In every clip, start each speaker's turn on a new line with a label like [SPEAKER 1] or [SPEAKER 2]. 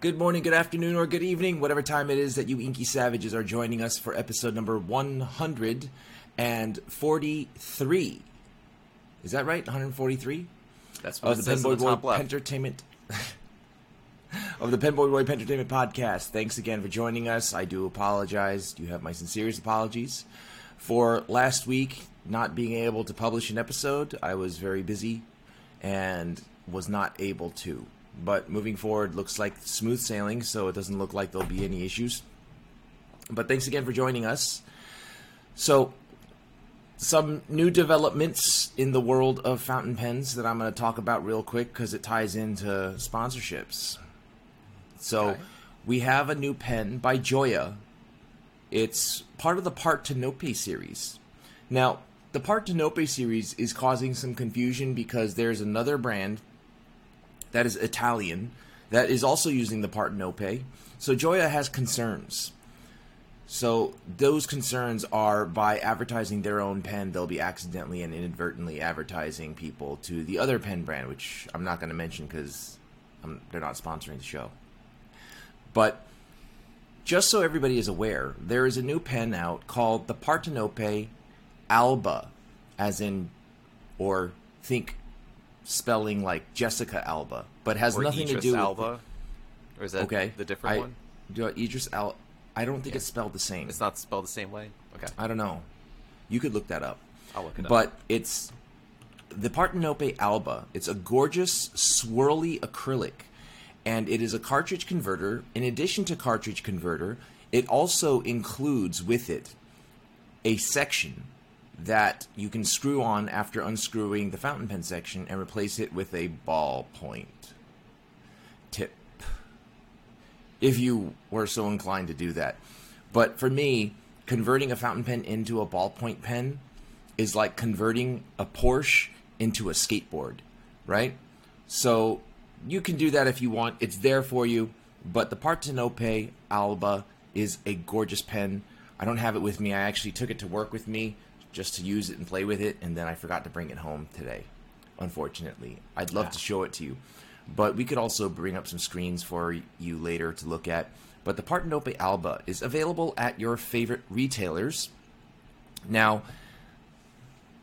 [SPEAKER 1] Good morning, good afternoon, or good evening, whatever time it is that you inky savages are joining us for episode number 143. Is that right? 143?
[SPEAKER 2] That's what
[SPEAKER 1] Of the Penboy Roy
[SPEAKER 2] top.
[SPEAKER 1] Entertainment. of the Penboy Roy Entertainment podcast. Thanks again for joining us. I do apologize. You have my sincerest apologies for last week not being able to publish an episode. I was very busy and was not able to. But moving forward, looks like smooth sailing, so it doesn't look like there'll be any issues. But thanks again for joining us. So, some new developments in the world of fountain pens that I'm going to talk about real quick because it ties into sponsorships. So,
[SPEAKER 2] Okay.
[SPEAKER 1] we have a new pen by Gioia. It's part of the Partenope series. Now, the Partenope series is causing some confusion because there's another brand that is Italian that is also using the part Partenope. So Gioia has concerns. So those concerns are by advertising their own pen, they'll be accidentally and inadvertently advertising people to the other pen brand, which I'm not going to mention because they're not sponsoring the show. But just so everybody is aware, there is a new pen out called the Partenope Alba, as in, or think spelling like Jessica Alba, but has
[SPEAKER 2] or
[SPEAKER 1] nothing to
[SPEAKER 2] Idris
[SPEAKER 1] do with
[SPEAKER 2] Alba. Or is that
[SPEAKER 1] okay
[SPEAKER 2] the different
[SPEAKER 1] I,
[SPEAKER 2] one?
[SPEAKER 1] Do Idris Al? I don't think
[SPEAKER 2] Yeah.
[SPEAKER 1] it's spelled the same.
[SPEAKER 2] It's not spelled the same way. Okay,
[SPEAKER 1] I don't know. You could look that up.
[SPEAKER 2] I'll look it up.
[SPEAKER 1] But it's the Partenope Alba. It's a gorgeous swirly acrylic, and it is a cartridge converter. In addition to cartridge converter, it also includes with it a section that you can screw on after unscrewing the fountain pen section and replace it with a ballpoint tip if you were so inclined to do that. But for me, converting a fountain pen into a ballpoint pen is like converting a Porsche into a skateboard, right? So you can do that if you want. It's there for you. But the Partenope Alba is a gorgeous pen. I don't have it with me. I actually took it to work with me just to use it and play with it, and then I forgot to bring it home today. Unfortunately, I'd love to show it to you, but we could also bring up some screens for you later to look at. But the Partenope Alba is available at your favorite retailers. Now,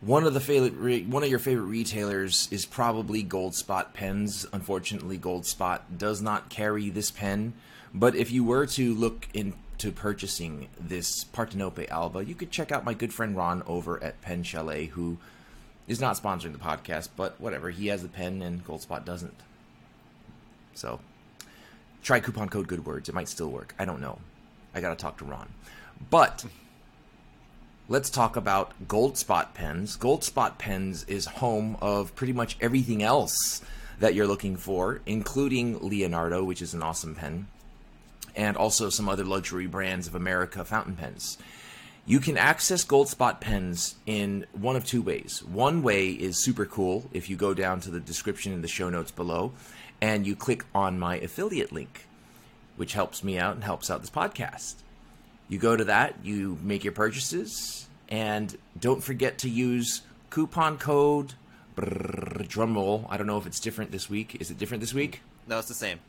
[SPEAKER 1] one of the favorite, re- one of your favorite retailers is probably Goldspot pens. Unfortunately, Goldspot does not carry this pen. But if you were to look into purchasing this Partenope Alba, you could check out my good friend Ron over at Pen Chalet, who is not sponsoring the podcast, but whatever. He has the pen and Goldspot doesn't. So try coupon code Good Words. It might still work. I don't know. I got to talk to Ron. But let's talk about Goldspot pens. Goldspot pens is home of pretty much everything else that you're looking for, including Leonardo, which is an awesome pen, and also some other luxury brands of America fountain pens. You can access Goldspot pens in one of two ways. One way is super cool if you go down to the description in the show notes below and you click on my affiliate link, which helps me out and helps out this podcast. You go to that, you make your purchases, and don't forget to use coupon code brrr, drum roll. I don't know if it's different this week. Is it different this week?
[SPEAKER 2] no, it's the same.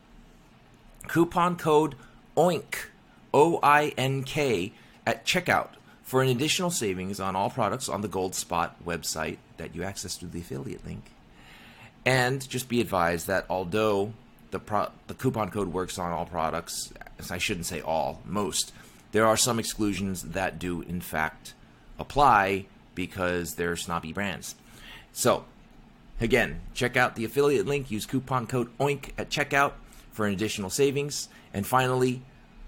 [SPEAKER 1] coupon code OINK, O I N K, at checkout for an additional savings on all products on the Goldspot website that you access through the affiliate link. And just be advised that although the pro- the coupon code works on all products, I shouldn't say all, most, there are some exclusions that do in fact apply because they're snobby brands. So, Again, check out the affiliate link. Use coupon code OINK at checkout for an additional savings. And finally,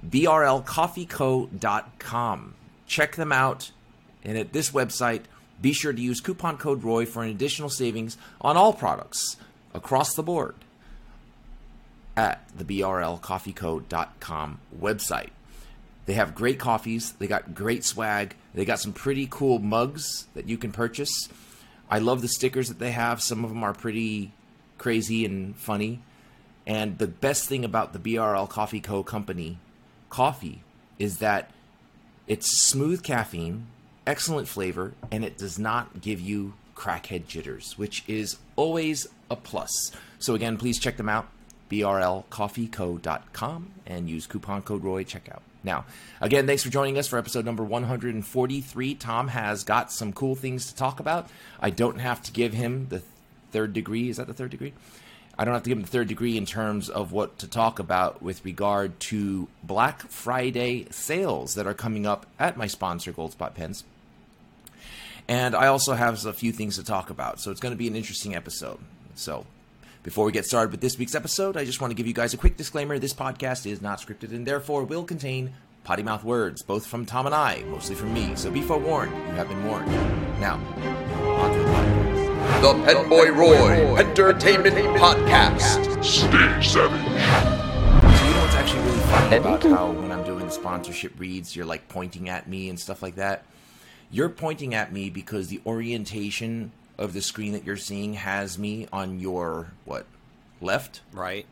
[SPEAKER 1] BRLCoffeeCo.com. Check them out. And at this website, be sure to use coupon code ROY for an additional savings on all products across the board at the BRLCoffeeCo.com website. They have great coffees. They got great swag. They got some pretty cool mugs that you can purchase. I love the stickers that they have. Some of them are pretty crazy and funny. And the best thing about the BRL Coffee Co. company coffee is that it's smooth caffeine, excellent flavor, and it does not give you crackhead jitters, which is always a plus. So again, please check them out. brlcoffeeco.com and use coupon code Roy checkout. Now, again, thanks for joining us for episode number 143. Tom has got some cool things to talk about. I don't have to give him the third degree. Is that the third degree? I don't have to give him the third degree in terms of what to talk about with regard to Black Friday sales that are coming up at my sponsor, Goldspot Pens. And I also have a few things to talk about, so it's going to be an interesting episode. So, before we get started with this week's episode, I just want to give you guys a quick disclaimer. This podcast is not scripted and therefore will contain potty mouth words, both from Tom and I, mostly from me. So be forewarned, you have been warned. Now, The
[SPEAKER 3] Penboy Roy Entertainment Podcast.
[SPEAKER 4] Stage savage.
[SPEAKER 1] So you know what's actually really funny about how when I'm doing the sponsorship reads, you're like pointing at me and stuff like that? You're pointing at me because the orientation of the screen that you're seeing has me on your what left
[SPEAKER 2] Right.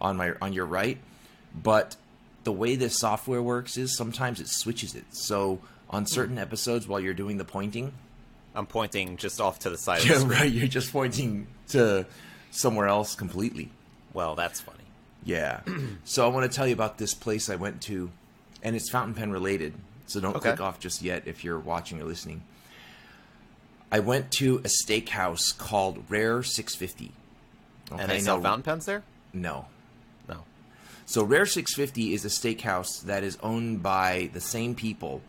[SPEAKER 1] on my on your right but the way this software works is sometimes it switches it so on certain episodes while you're doing the pointing
[SPEAKER 2] I'm pointing just off to the side of the
[SPEAKER 1] yeah, right you're just pointing to somewhere else completely
[SPEAKER 2] Well, that's funny.
[SPEAKER 1] yeah so i want to tell you about this place i went to and it's fountain pen related so don't
[SPEAKER 2] Okay.
[SPEAKER 1] click off just yet if you're watching or listening i went to a steakhouse called rare 650 Okay,
[SPEAKER 2] and they sell
[SPEAKER 1] now-
[SPEAKER 2] fountain pens there?
[SPEAKER 1] no
[SPEAKER 2] No.
[SPEAKER 1] So Rare 650 is a steakhouse that is owned by the same people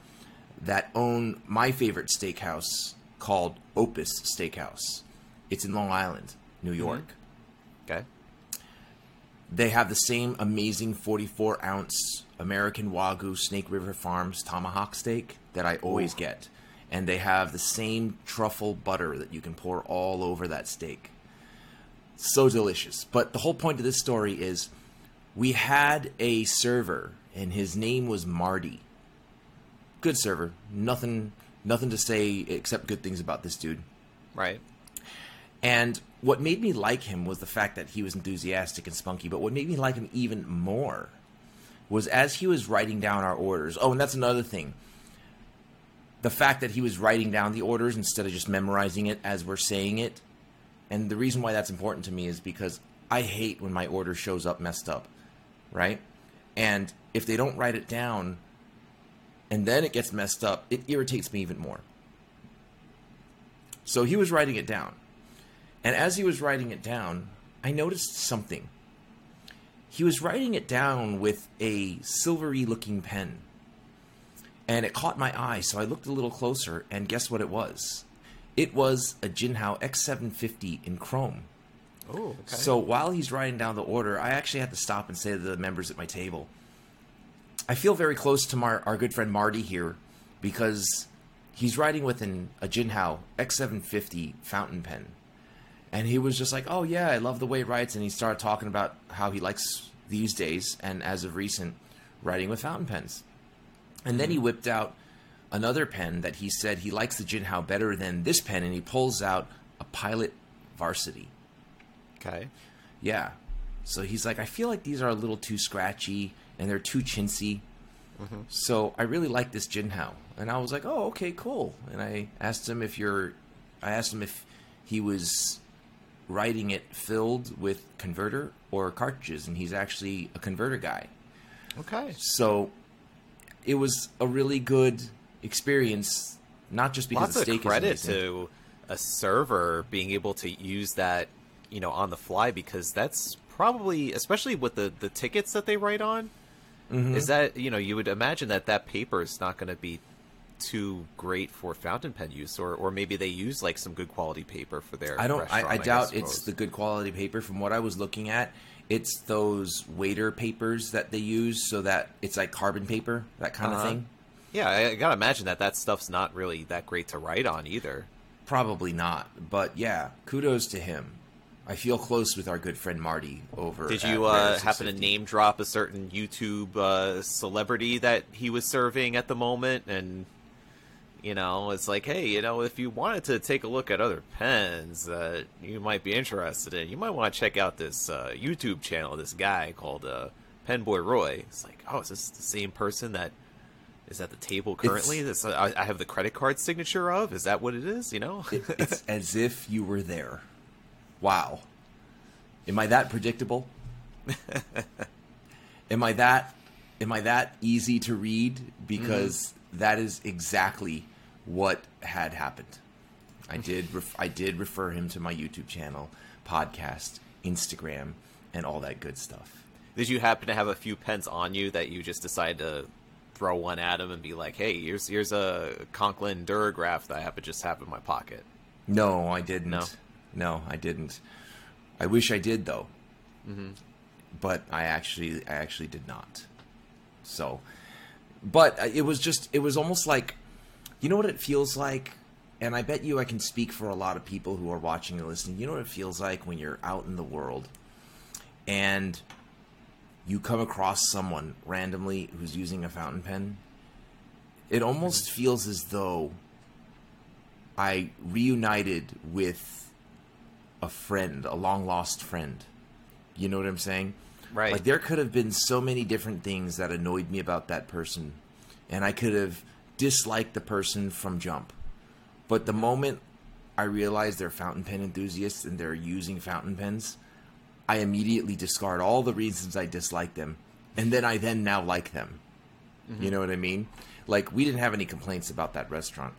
[SPEAKER 1] that own my favorite steakhouse called Opus Steakhouse. It's in Long Island, New mm-hmm. York.
[SPEAKER 2] Okay.
[SPEAKER 1] They have the same amazing 44 ounce American Wagyu Snake River Farms tomahawk steak that I always get. And they have the same truffle butter that you can pour all over that steak. So delicious. But the whole point of this story is we had a server and his name was Marty. Good server. Nothing nothing to say except good things about this dude.
[SPEAKER 2] Right.
[SPEAKER 1] And what made me like him was the fact that he was enthusiastic and spunky. But what made me like him even more was as he was writing down our orders. Oh, and that's another thing. The fact that he was writing down the orders instead of just memorizing it as we're saying it. And the reason why that's important to me is because I hate when my order shows up messed up, right? And if they don't write it down and then it gets messed up, it irritates me even more. So he was writing it down. And as he was writing it down, I noticed something. He was writing it down with a silvery looking pen. And it caught my eye, so I looked a little closer, and guess what it was? It was a Jinhao X750 in chrome.
[SPEAKER 2] Oh, okay.
[SPEAKER 1] So while he's writing down the order, I actually had to stop and say to the members at my table, I feel very close to Mar- our good friend Marty here because he's writing with an, a Jinhao X750 fountain pen. And he was just like, oh, yeah, I love the way it writes. And he started talking about how he likes these days, and as of recent, writing with fountain pens. And then he mm-hmm. whipped out another pen that he said he likes the Jinhao better than this pen, and he pulls out a Pilot Varsity.
[SPEAKER 2] okay.
[SPEAKER 1] Yeah. So he's like, I feel like these are a little too scratchy and they're too chintzy. Mm-hmm. So I really like this Jinhao. And I was like, oh, okay, cool. And I asked him if you're, I asked him if he was writing it filled with converter or cartridges. And he's actually a converter guy.
[SPEAKER 2] Okay.
[SPEAKER 1] So it was a really good experience, not just because
[SPEAKER 2] Lots
[SPEAKER 1] the
[SPEAKER 2] of
[SPEAKER 1] steak
[SPEAKER 2] credit to a server being able to use that, you know, on the fly because that's probably, especially with the the tickets that they write on,
[SPEAKER 1] Mm-hmm.
[SPEAKER 2] is that you know you would imagine that that paper is not going to be too great for fountain pen use, or or maybe they use like some good quality paper for their.
[SPEAKER 1] I don't. I, I doubt
[SPEAKER 2] guess,
[SPEAKER 1] it's the good quality paper. From what I was looking at, it's those waiter papers that they use, so that it's like carbon paper, that kind
[SPEAKER 2] Uh-huh.
[SPEAKER 1] of thing.
[SPEAKER 2] Yeah, I, I gotta imagine that that stuff's not really that great to write on either.
[SPEAKER 1] Probably not, but yeah, kudos to him. I feel close with our good friend Marty over.
[SPEAKER 2] Did you uh, happen to name drop a certain YouTube uh, celebrity that he was serving at the moment? And you know, it's like, hey, you know, if you wanted to take a look at other pens that you might be interested in, you might want to check out this uh, YouTube channel. This guy called uh, Penboy Roy. It's like, oh, is this the same person that is at the table currently? This I, I have the credit card signature of. Is that what it is? You know?
[SPEAKER 1] It- it's as if you were there. Wow. Am I that predictable? am I that am I that easy to read? Because mm-hmm. that is exactly what had happened. I did ref- I did refer him to my YouTube channel, podcast, Instagram, and all that good stuff.
[SPEAKER 2] Did you happen to have a few pens on you that you just decided to throw one at him and be like, "Hey, here's here's a Conklin Duragraph that I happen to just have in my pocket"?
[SPEAKER 1] No, I didn't.
[SPEAKER 2] No?
[SPEAKER 1] No, I didn't. I wish I did though. But I actually, I actually did not. So, but uh, it was just, it was almost like, you know what it feels like, and I bet you I can speak for a lot of people who are watching and listening. You know what it feels like when you're out in the world, and you come across someone randomly who's using a fountain pen. It almost feels as though I reunited with a friend, a long lost friend. You know what I'm saying?
[SPEAKER 2] Right.
[SPEAKER 1] Like there could have been so many different things that annoyed me about that person, and I could have disliked the person from jump. But the moment I realized they're fountain pen enthusiasts and they're using fountain pens, I immediately discard all the reasons I dislike them, and then I then now like them. Mm-hmm. You know what I mean? Like we didn't have any complaints about that restaurant.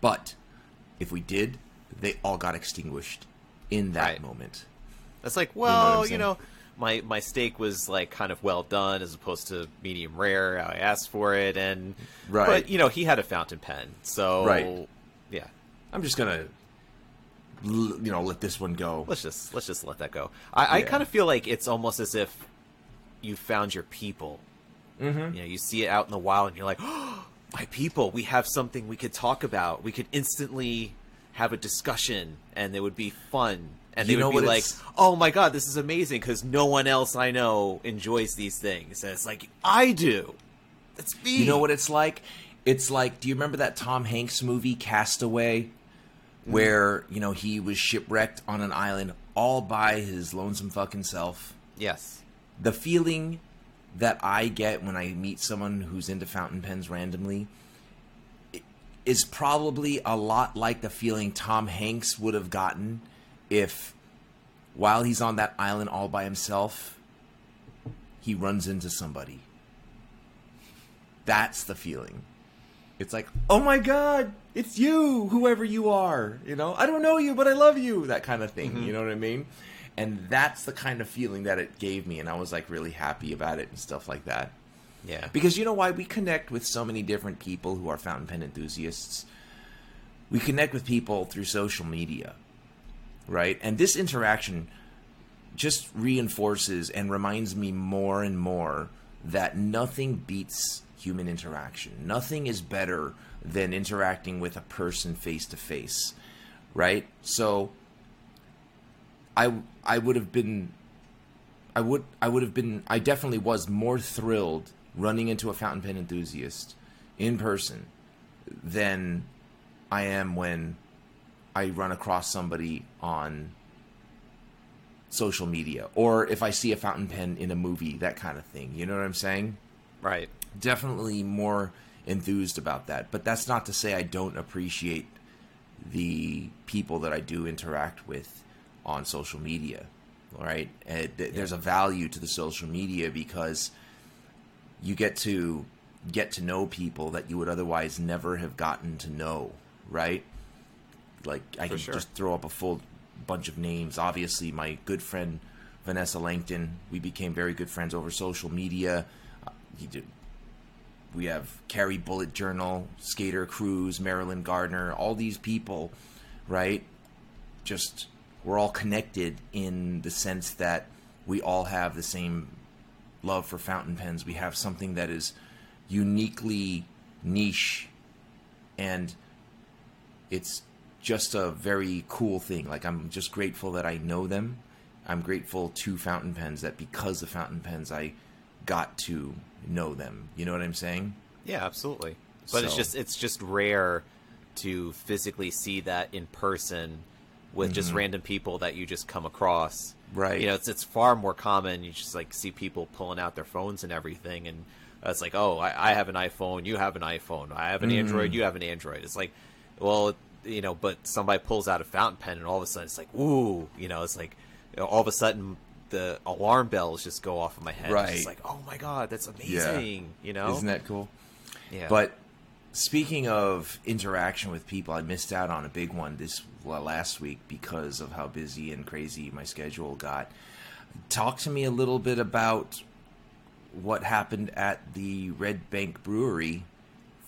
[SPEAKER 1] But if we did, they all got extinguished in that
[SPEAKER 2] Right.
[SPEAKER 1] moment.
[SPEAKER 2] That's like,
[SPEAKER 1] know what I'm
[SPEAKER 2] well, you know, my my steak was like kind of well done as opposed to medium rare. I asked for it, and
[SPEAKER 1] Right.
[SPEAKER 2] but you know, he had a fountain pen, so
[SPEAKER 1] Right.
[SPEAKER 2] yeah.
[SPEAKER 1] I'm just gonna, you know, let this one go.
[SPEAKER 2] Let's just let's just let that go. I, I kind of feel like it's almost as if you found your people. Mm-hmm. You know, you see it out in the wild, and you're like, oh, "My people, we have something we could talk about. We could instantly have a discussion, and it would be fun." And
[SPEAKER 1] You
[SPEAKER 2] they
[SPEAKER 1] know
[SPEAKER 2] would be like,
[SPEAKER 1] it's-
[SPEAKER 2] "Oh my god, this is amazing!" Because no one else I know enjoys these things, and it's like I do. That's me.
[SPEAKER 1] You know what it's like? It's like, do you remember that Tom Hanks movie, Castaway, where you know he was shipwrecked on an island all by his lonesome fucking self?
[SPEAKER 2] Yes.
[SPEAKER 1] the feeling that I get when I meet someone who's into fountain pens randomly is probably a lot like the feeling Tom Hanks would have gotten if, while he's on that island all by himself, he runs into somebody. That's the feeling. It's like, oh my god, it's you, whoever you are. You know, I don't know you, but I love you. That kind of thing. Mm-hmm. You know what I mean? And that's the kind of feeling that it gave me, and I was like really happy about it and stuff like that.
[SPEAKER 2] Yeah.
[SPEAKER 1] Because you know why? We connect with so many different people who are fountain pen enthusiasts. We connect with people through social media, right? And this interaction just reinforces and reminds me more and more that nothing beats human interaction. Nothing is better than interacting with a person face to face, right? So I I would have been I would I would have been I definitely was more thrilled running into a fountain pen enthusiast in person than I am when I run across somebody on social media or if I see a fountain pen in a movie, that kind of thing. You know what I'm saying?
[SPEAKER 2] Right.
[SPEAKER 1] Definitely more enthused about that. But that's not to say I don't appreciate the people that I do interact with on social media. All right, eh, there's a value to the social media because you get to get to know people that you would otherwise never have gotten to know. Right? Like I can
[SPEAKER 2] sure.
[SPEAKER 1] just throw up a full bunch of names. Obviously, my good friend Vanessa Langton. We became very good friends over social media. Uh, did we have Carrie Bullet Journal, Skater Cruz, Marilyn Gardner, all these people, right? Just we're all connected in the sense that we all have the same love for fountain pens. We have something that is uniquely niche and it's just a very cool thing. Like I'm just grateful that I know them. I'm grateful to fountain pens that because of fountain pens I got to know them. You know what I'm saying?
[SPEAKER 2] Yeah, absolutely. But it's just it's just rare to physically see that in person with just random people that you just come across.
[SPEAKER 1] Mm-hmm. Right.
[SPEAKER 2] You know, it's it's far more common. You just like see people pulling out their phones and everything, and it's like, oh, I, I have an iPhone, you have an iPhone, I have an Android,
[SPEAKER 1] Mm.
[SPEAKER 2] you have an Android. It's like, well, you know, but somebody pulls out a fountain pen, and all of a sudden it's like, ooh, you know, it's like you know, all of a sudden the alarm bells just go off in my head.
[SPEAKER 1] Right.
[SPEAKER 2] It's like, oh my god, that's amazing. You know,
[SPEAKER 1] Isn't that cool?
[SPEAKER 2] yeah.
[SPEAKER 1] But speaking of interaction with people, I missed out on a big one this last week because of how busy and crazy my schedule got. Talk to me a little bit about what happened at the Red Bank Brewery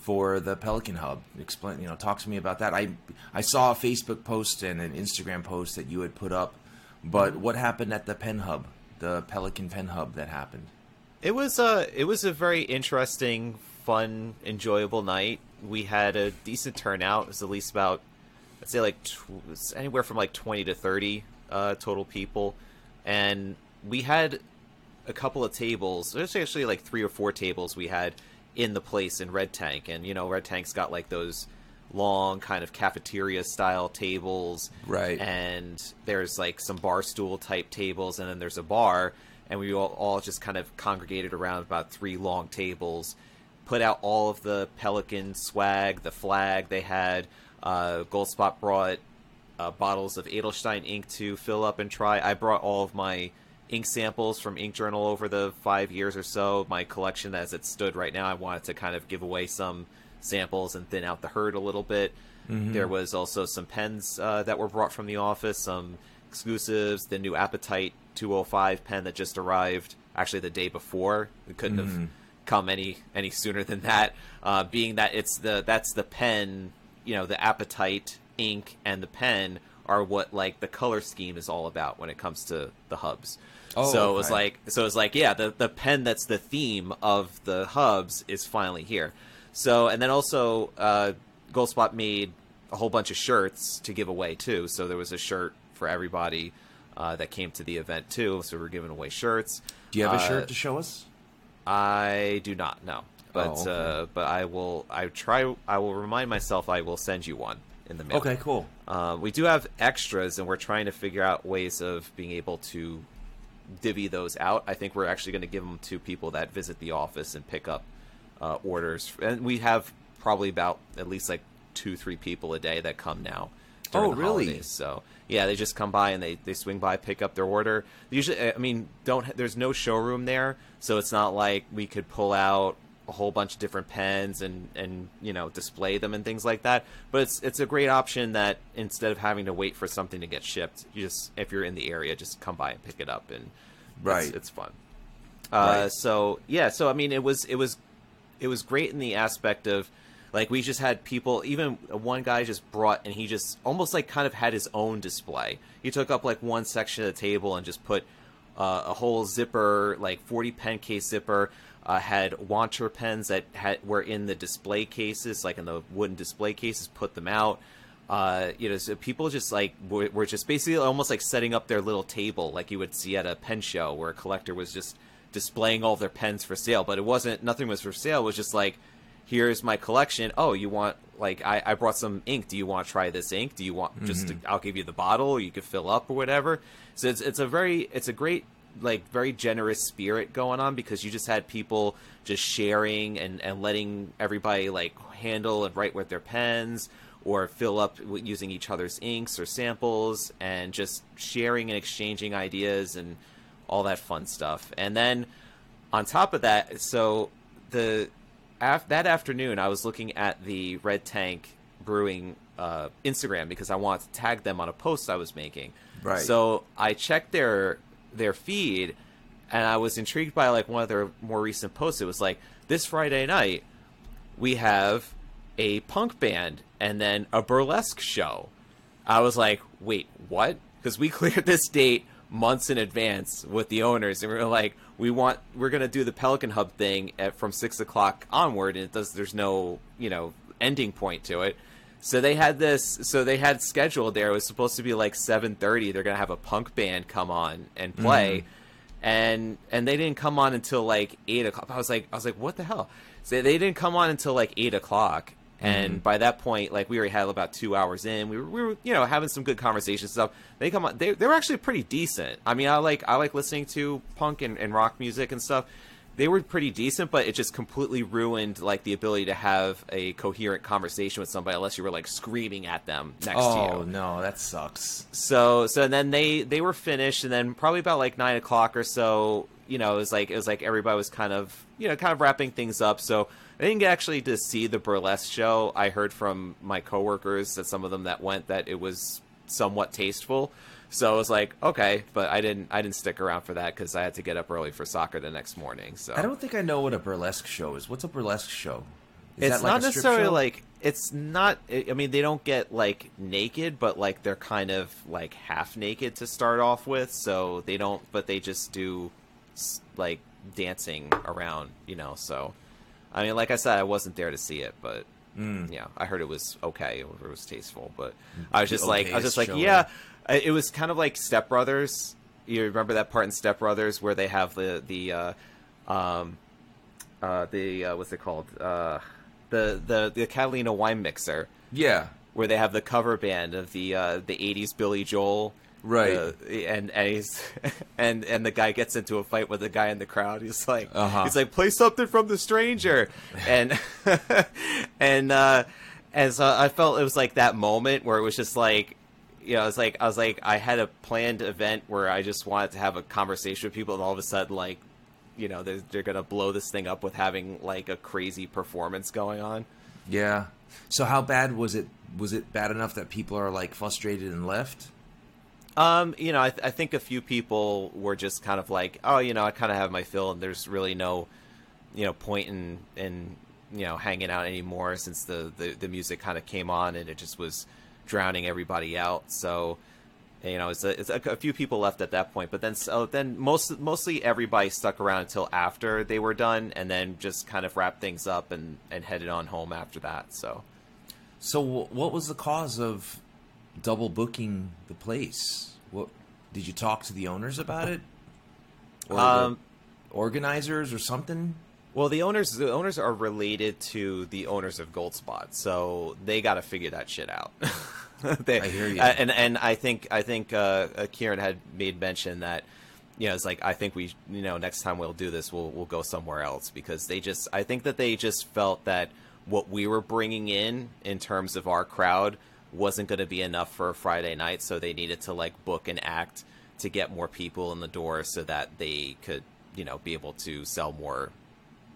[SPEAKER 1] for the Pelikan Hub. Explain, you know, talk to me about that. I I saw a Facebook post and an Instagram post that you had put up, but what happened at the Pen Hub, the Pelikan Pen Hub that happened?
[SPEAKER 2] It was a it was a very interesting, fun, enjoyable night. We had a decent turnout. It was at least about I'd say like tw- anywhere from like twenty to thirty uh, total people, and we had a couple of tables. There's actually like three or four tables we had in the place in Red Tank, and you know Red Tank's got like those long kind of cafeteria style tables,
[SPEAKER 1] Right.
[SPEAKER 2] And there's like some bar stool type tables, and then there's a bar, and we all, all just kind of congregated around about three long tables, put out all of the Pelikan swag, the flag they had. Uh, Goldspot brought uh, bottles of Edelstein ink to fill up and try. I brought all of my ink samples from Ink Journal over the five years or so. My collection as it stood right now, I wanted to kind of give away some samples and thin out the herd a little bit. There was also some pens uh, that were brought from the office, some exclusives, the new Apatite 205 pen that just arrived actually the day before. It couldn't have come any any sooner than that. Uh, being that it's the that's the pen, you know, the Apatite ink and the pen are what like the color scheme is all about when it comes to the hubs.
[SPEAKER 1] Oh,
[SPEAKER 2] so it was like so it was like yeah, the the pen that's the theme of the hubs is finally here. So and then also uh, Goldspot made a whole bunch of shirts to give away too. So there was a shirt for everybody uh, that came to the event too. So we're giving away shirts.
[SPEAKER 1] Do you have a
[SPEAKER 2] Uh,
[SPEAKER 1] shirt to show us?
[SPEAKER 2] I do not know, but
[SPEAKER 1] Oh, okay.
[SPEAKER 2] uh, but I will. I try. I will remind myself. I will send you one in the mail.
[SPEAKER 1] Okay, cool.
[SPEAKER 2] Uh, we do have extras, and we're trying to figure out ways of being able to divvy those out. I think we're actually going to give them to people that visit the office and pick up uh, orders. And we have probably about at least like two, three people a day that come now.
[SPEAKER 1] Oh, really?
[SPEAKER 2] holidays. So yeah, they just come by and they, they swing by, pick up their order. Usually, I mean, don't there's no showroom there, so it's not like we could pull out a whole bunch of different pens and and you know display them and things like that. But it's it's a great option that instead of having to wait for something to get shipped, you just if you're in the area, just come by and pick it up and it's-
[SPEAKER 1] Right.
[SPEAKER 2] it's, fun. Uh,
[SPEAKER 1] Right.
[SPEAKER 2] So yeah, so I mean, it was it was it was great in the aspect of like we just had people even one guy just brought and he just almost like kind of had his own display he took up like one section of the table and just put uh, a whole zipper like 40 pen case zipper uh, had wancher pens that had were in the display cases like in the wooden display cases put them out uh, you know, so people just like were, were just basically almost like setting up their little table, like you would see at a pen show, where a collector was just displaying all their pens for sale. But it wasn't nothing was for sale. It was just like, here's my collection. Oh, you want like I, I brought some ink. Do you want to try this ink? Do you want just to, I'll give you the bottle. You could fill up or whatever. So it's it's a very it's a great like very generous spirit going on because you just had people just sharing and and letting everybody like handle and write with their pens or fill up using each other's inks or samples and just sharing and exchanging ideas and all that fun stuff. And then on top of that, so the af- that afternoon I was looking at the Red Tank Brewing uh, Instagram because I wanted to tag them on a post I was making.
[SPEAKER 1] Right.
[SPEAKER 2] So I checked their their feed and I was intrigued by like one of their more recent posts. It was like this Friday night we have a punk band and then a burlesque show. I was like, wait, what? Because we cleared this date months in advance with the owners, and we were like, we want, we're gonna do the Pelikan Hub thing at, from six o'clock onward, and it does. There's no, you know, ending point to it. So they had this. So they had scheduled there. It was supposed to be like seven thirty. They're gonna have a punk band come on and mm-hmm. play and and they didn't come on until like eight o'clock. I was like, I was like, what the hell? So they didn't come on until like eight o'clock, and mm-hmm. by that point, like we already had about two hours in. We were, we were, you know, having some good conversation stuff. They come on, they they were actually pretty decent. I mean, I like I like listening to punk and, and rock music and stuff. They were pretty decent, but it just completely ruined like the ability to have a coherent conversation with somebody unless you were like screaming at them next to
[SPEAKER 1] oh,
[SPEAKER 2] you.
[SPEAKER 1] Oh no, that sucks.
[SPEAKER 2] So so and then they they were finished, and then probably about like nine o'clock or so, you know, it was like it was like everybody was kind of you know kind of wrapping things up. So I didn't actually to see the burlesque show. I heard from my coworkers that some of them that went that it was somewhat tasteful. So I was like, okay, but I didn't I didn't stick around for that because I had to get up early for soccer the next morning. So
[SPEAKER 1] I don't think I know what a burlesque show is. What's a burlesque show? Is
[SPEAKER 2] it's
[SPEAKER 1] like
[SPEAKER 2] not necessarily
[SPEAKER 1] show?
[SPEAKER 2] like it's not i I mean they don't get like naked but like they're kind of like half naked to start off with so they don't but they just do like dancing around you know so i mean like i said i wasn't there to see it but
[SPEAKER 1] Mm.
[SPEAKER 2] yeah i heard it was okay it was tasteful but i was just
[SPEAKER 1] The
[SPEAKER 2] like i was just like
[SPEAKER 1] show
[SPEAKER 2] yeah I- it was kind of like step brothers. You remember that part in step brothers where they have the the uh um uh the uh what's it called? Uh the the the Catalina wine mixer.
[SPEAKER 1] Yeah,
[SPEAKER 2] where they have the cover band of the uh the 80s Billy Joel.
[SPEAKER 1] Right.
[SPEAKER 2] uh, and and he's and and the guy gets into a fight with the guy in the crowd. He's like
[SPEAKER 1] Uh-huh.
[SPEAKER 2] he's like play something from the stranger. And and uh and so I felt it was like that moment where it was just like you know, it's like I was like I had a planned event where I just wanted to have a conversation with people, and all of a sudden, like, you know, they're, they're gonna blow this thing up with having like a crazy performance going on.
[SPEAKER 1] yeah. So how bad was it? Was it bad enough that people are like frustrated and left?
[SPEAKER 2] Um, you know, I, th- I think a few people were just kind of like, oh, you know, I kind of have my fill, and there's really no, you know, point in in you know hanging out anymore since the the, the music kind of came on and it just was drowning everybody out. So, you know, it's a, it's a, a few people left at that point, but then so then most mostly everybody stuck around until after they were done, and then just kind of wrapped things up and and headed on home after that. So.
[SPEAKER 1] So what was the cause of double booking the place? What did you talk to the owners about it? Or
[SPEAKER 2] Um,
[SPEAKER 1] organizers or something?
[SPEAKER 2] Well, the owners the owners are related to the owners of Goldspot, so they got to figure that shit out. They-
[SPEAKER 1] I hear you.
[SPEAKER 2] uh, and and I think I think uh, uh, Kieran had made mention that you know it's like I think we you know next time we'll do this we'll we'll go somewhere else because they just I think that they just felt that what we were bringing in in terms of our crowd wasn't going to be enough for a Friday night, so they needed to like book an act to get more people in the door so that they could you know be able to sell more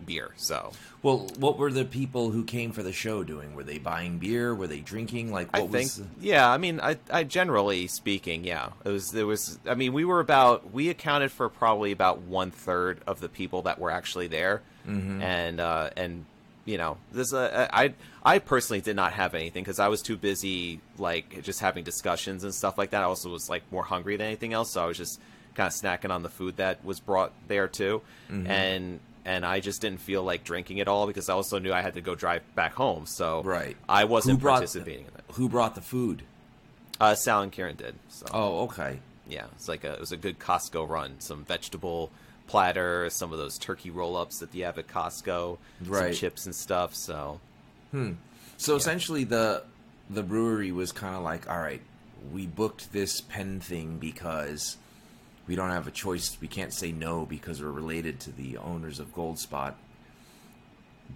[SPEAKER 2] beer. So
[SPEAKER 1] Well, what were the people who came for the show doing? Were they buying beer? Were they drinking? Like what
[SPEAKER 2] I think,
[SPEAKER 1] the-
[SPEAKER 2] yeah. I mean, I, I generally speaking, yeah. It was there was. I mean, we were about we accounted for probably about one third of the people that were actually there,
[SPEAKER 1] Mm-hmm.
[SPEAKER 2] and uh, and you know, this uh, I I personally did not have anything because I was too busy like just having discussions and stuff like that. I also was like more hungry than anything else, so I was just kind of snacking on the food that was brought there too,
[SPEAKER 1] Mm-hmm.
[SPEAKER 2] and. And I just didn't feel like drinking at all because I also knew I had to go drive back home. So
[SPEAKER 1] Right.
[SPEAKER 2] I wasn't
[SPEAKER 1] Who brought-
[SPEAKER 2] participating in it.
[SPEAKER 1] Who brought the food?
[SPEAKER 2] Uh, Sal and Kieran did. So
[SPEAKER 1] Oh, okay.
[SPEAKER 2] yeah, it's like a it was a good Costco run. Some vegetable platter, some of those turkey roll ups that you have at Costco, some
[SPEAKER 1] Right.
[SPEAKER 2] chips and stuff. So
[SPEAKER 1] So essentially, the the brewery was kind of like, all right, we booked this pen thing because we don't have a choice. We can't say no because we're related to the owners of Goldspot.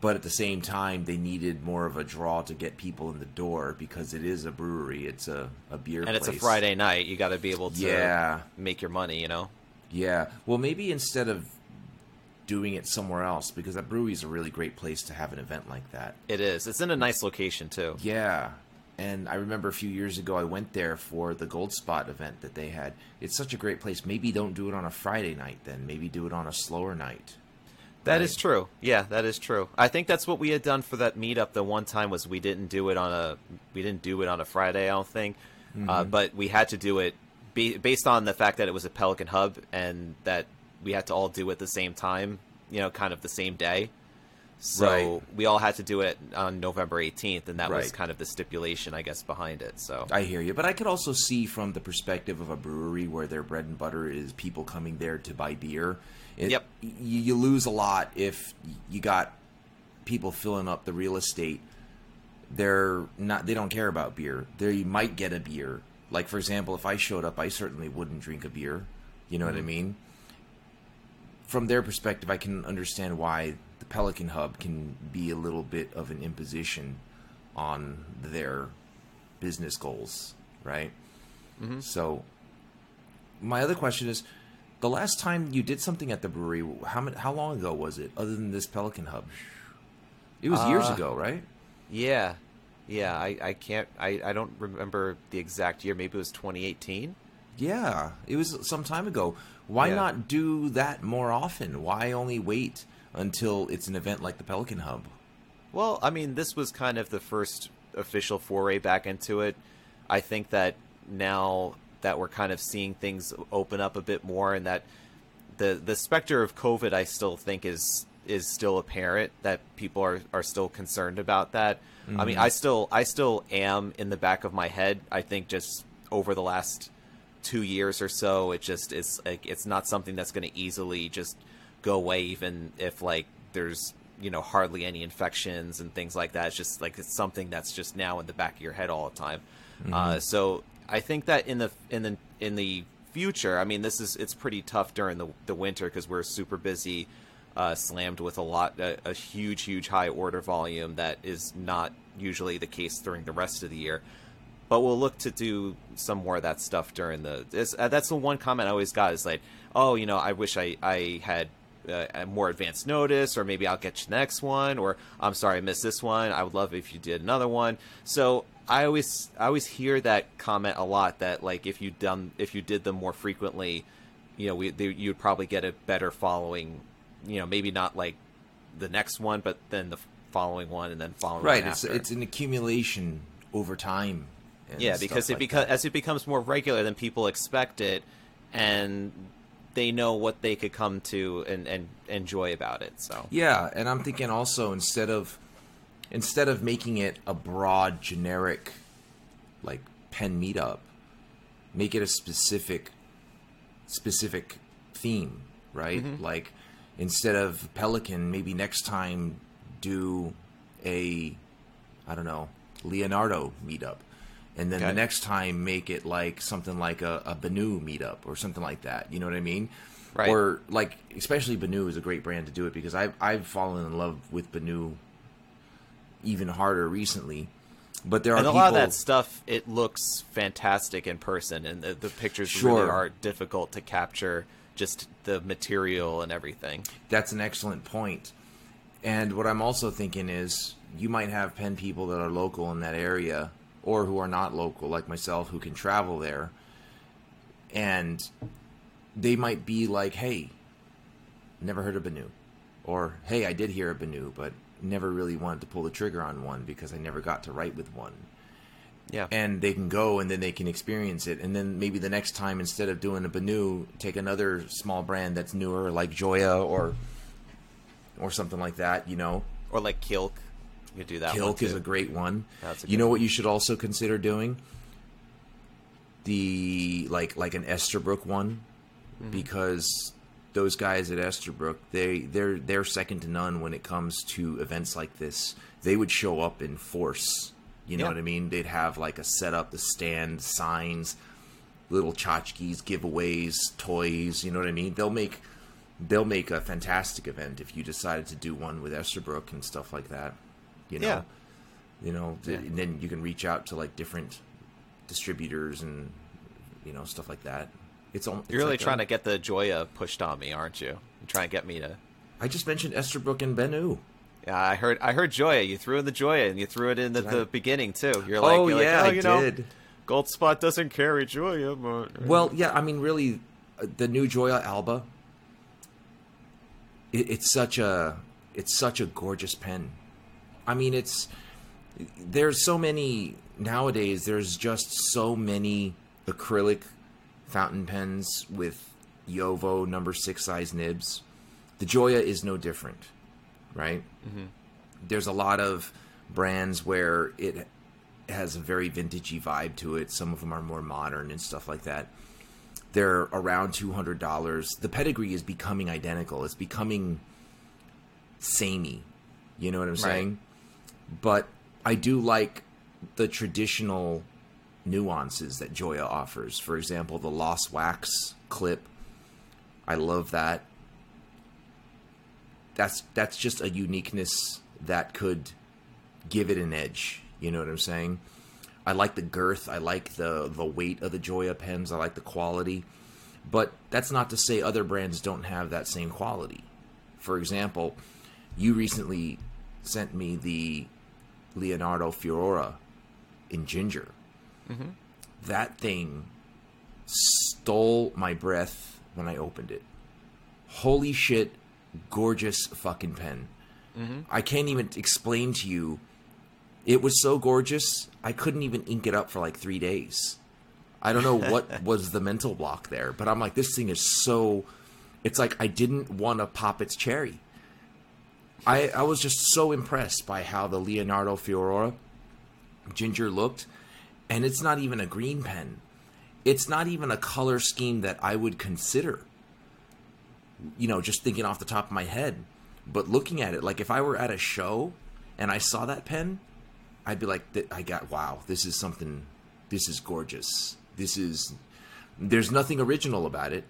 [SPEAKER 1] But at the same time, they needed more of a draw to get people in the door because it is a brewery. It's a, a beer
[SPEAKER 2] and it's a. Friday night. You got to be able to
[SPEAKER 1] Yeah.
[SPEAKER 2] make your money. You know.
[SPEAKER 1] Yeah. Well, maybe instead of doing it somewhere else, because that brewery is a really great place to have an event like that.
[SPEAKER 2] It is. It's in a nice location too.
[SPEAKER 1] Yeah. And I remember a few years ago, I went there for the Goldspot event that they had. It's such a great place. Maybe don't do it on a Friday night then. Maybe do it on a slower night.
[SPEAKER 2] That
[SPEAKER 1] Right.
[SPEAKER 2] is true. Yeah, that is true. I think that's what we had done for that meetup. The one time was we didn't do it on a we didn't do it on a Friday. I don't think,
[SPEAKER 1] Mm-hmm.
[SPEAKER 2] uh, but we had to do it be, based on the fact that it was a Pelikan Hub and that we had to all do it at the same time. You know, kind of the same day. So
[SPEAKER 1] Right.
[SPEAKER 2] we all had to do it on November 18th, and that was kind of the stipulation, I guess, behind it. So
[SPEAKER 1] I hear you. But I could also see from the perspective of a brewery where their bread and butter is people coming there to buy beer. It,
[SPEAKER 2] Yep.
[SPEAKER 1] You, lose a lot if you got people filling up the real estate. They're not. They don't care about beer. They might get a beer. Like for example, if I showed up, I certainly wouldn't drink a beer. You know what I mm-hmm. mean? from their perspective, I can understand why Pelikan Hub can be a little bit of an imposition on their business goals, right? Mm-hmm. So, my other question is, the last time you did something at the brewery, how how long ago was it? Other than this Pelikan Hub, it was years
[SPEAKER 2] Uh,
[SPEAKER 1] ago, right?
[SPEAKER 2] Yeah, yeah. I, I can't. I, I don't remember the exact year. Maybe it was 2018.
[SPEAKER 1] Yeah, it was some time ago. Why
[SPEAKER 2] Yeah.
[SPEAKER 1] not do that more often? Why only wait until it's an event like the Pelikan Hub?
[SPEAKER 2] Well, I mean, this was kind of the first official foray back into it. I think that now that we're kind of seeing things open up a bit more, and that the the specter of COVID, I still think is is still apparent. That people are are still concerned about that. I mean, mm-hmm. I still I still am in the back of my head. I think just over the last two years or so, it just it's like it's not something that's going to easily just go away, even if like there's you know hardly any infections and things like that. It's just like it's something that's just now in the back of your head all the time. Uh, so I think that in the in the in the future, I mean, this is it's pretty tough during the the winter because we're super busy. Uh, slammed with a lot, a, a huge, huge high order volume that is not usually the case during the rest of the year but we'll look to do some more of that stuff during the. This, uh, that's the one comment I always got is like, oh, you know, I wish I I had uh, a more advanced notice, or maybe I'll get you the next one, or I'm sorry I missed this one. I would love if you did another one. So I always I always hear that comment a lot that like if you done if you did them more frequently, you know, we they, you'd probably get a better following. You know, maybe not like the next one, but then the following one, and then following one
[SPEAKER 1] Right, it's
[SPEAKER 2] after.
[SPEAKER 1] it's an accumulation over time.
[SPEAKER 2] Yeah, because it
[SPEAKER 1] like
[SPEAKER 2] becomes as it becomes more regular, then people expect it, and they know what they could come to and, and enjoy about it. So
[SPEAKER 1] Yeah, and I'm thinking also instead of instead of making it a broad generic like pen meetup, make it a specific specific theme, right?
[SPEAKER 2] Mm-hmm.
[SPEAKER 1] Like instead of Pelikan, maybe next time do a I don't know, Leonardo meetup. And then the next time make it like something like a, a Benu meetup or something like that. You know what I mean?
[SPEAKER 2] Right.
[SPEAKER 1] Or like especially Benu is a great brand to do it because I've I've fallen in love with Benu even harder recently. But there are
[SPEAKER 2] and a
[SPEAKER 1] people
[SPEAKER 2] lot of that stuff, it looks fantastic in person, and the, the pictures
[SPEAKER 1] Sure.
[SPEAKER 2] really are difficult to capture. Just the material and everything.
[SPEAKER 1] That's an excellent point. And what I'm also thinking is you might have pen people that are local in that area or who are not local, like myself, who can travel there. And they might be like, hey, never heard of Benu. Or, hey, I did hear of Benu, but never really wanted to pull the trigger on one because I never got to write with one.
[SPEAKER 2] Yeah,
[SPEAKER 1] and they can go and then they can experience it. And then maybe the next time instead of doing a Benu take another small brand that's newer like Gioia or or something like that you know?
[SPEAKER 2] Or like Kilk, you could do that. one
[SPEAKER 1] Kilk is a great one.
[SPEAKER 2] A
[SPEAKER 1] you know what you should also consider doing? The like like an Esterbrook one.
[SPEAKER 2] Mm-hmm.
[SPEAKER 1] because those guys at Esterbrook they they're they're second to none when it comes to events like this. They would show up in force. You know
[SPEAKER 2] Yeah.
[SPEAKER 1] what I mean? They'd have like a setup the stand signs little tchotchkes giveaways toys you know what I mean? They'll make they'll make a fantastic event if you decided to do one with Esterbrook and stuff like that you know
[SPEAKER 2] Yeah.
[SPEAKER 1] you know
[SPEAKER 2] Yeah.
[SPEAKER 1] and then you can reach out to like different distributors and you know stuff like that it's, al- it's
[SPEAKER 2] You're really
[SPEAKER 1] like a-
[SPEAKER 2] trying to get the Gioia pushed on me, aren't you? You're trying to get me to.
[SPEAKER 1] I just mentioned Esterbrook and Benu.
[SPEAKER 2] Yeah, I heard. I heard Gioia. You threw in the Gioia, and you threw it in at the
[SPEAKER 1] I?
[SPEAKER 2] beginning too. You're like,
[SPEAKER 1] oh
[SPEAKER 2] you're like,
[SPEAKER 1] yeah,
[SPEAKER 2] oh,
[SPEAKER 1] I
[SPEAKER 2] you know,
[SPEAKER 1] did.
[SPEAKER 2] Goldspot doesn't carry Gioia, but
[SPEAKER 1] Well, yeah, I mean, really, uh, the new Gioia Alba. It, it's such a, it's such a gorgeous pen. I mean, it's there's so many nowadays. There's just so many acrylic fountain pens with Jowo number six size nibs. The Gioia is no different, right? Mm-hmm. There's a lot of brands where it has a very vintagey vibe to it. Some of them are more modern and stuff like that. They're around two hundred dollars. The pedigree is becoming identical. It's becoming samey. You know what I'm saying? But I do like the traditional nuances that Gioia offers. For example, the Lost Wax clip. I love that. that's that's just a uniqueness that could give it an edge. You know what I'm saying? I like the girth. I like the the weight of the Gioia pens. I like the quality. But that's not to say other brands don't have that same quality. For example, you recently sent me the Leonardo Furore in ginger.
[SPEAKER 2] Mm-hmm.
[SPEAKER 1] That thing stole my breath when I opened it. Holy shit, gorgeous fucking pen.
[SPEAKER 2] Mm-hmm.
[SPEAKER 1] I can't even explain to you. It was so gorgeous, I couldn't even ink it up for like three days. I don't know what was the mental block there, but I'm like, this thing is so. It's like I didn't want to pop its cherry. I, I was just so impressed by how the Leonardo Furore ginger looked, and it's not even a green pen. It's not even a color scheme that I would consider. You know, just thinking off the top of my head. But looking at it, like if I were at a show and I saw that pen, I'd be like, I got, wow, this is something, this is gorgeous. This is, there's nothing original about it.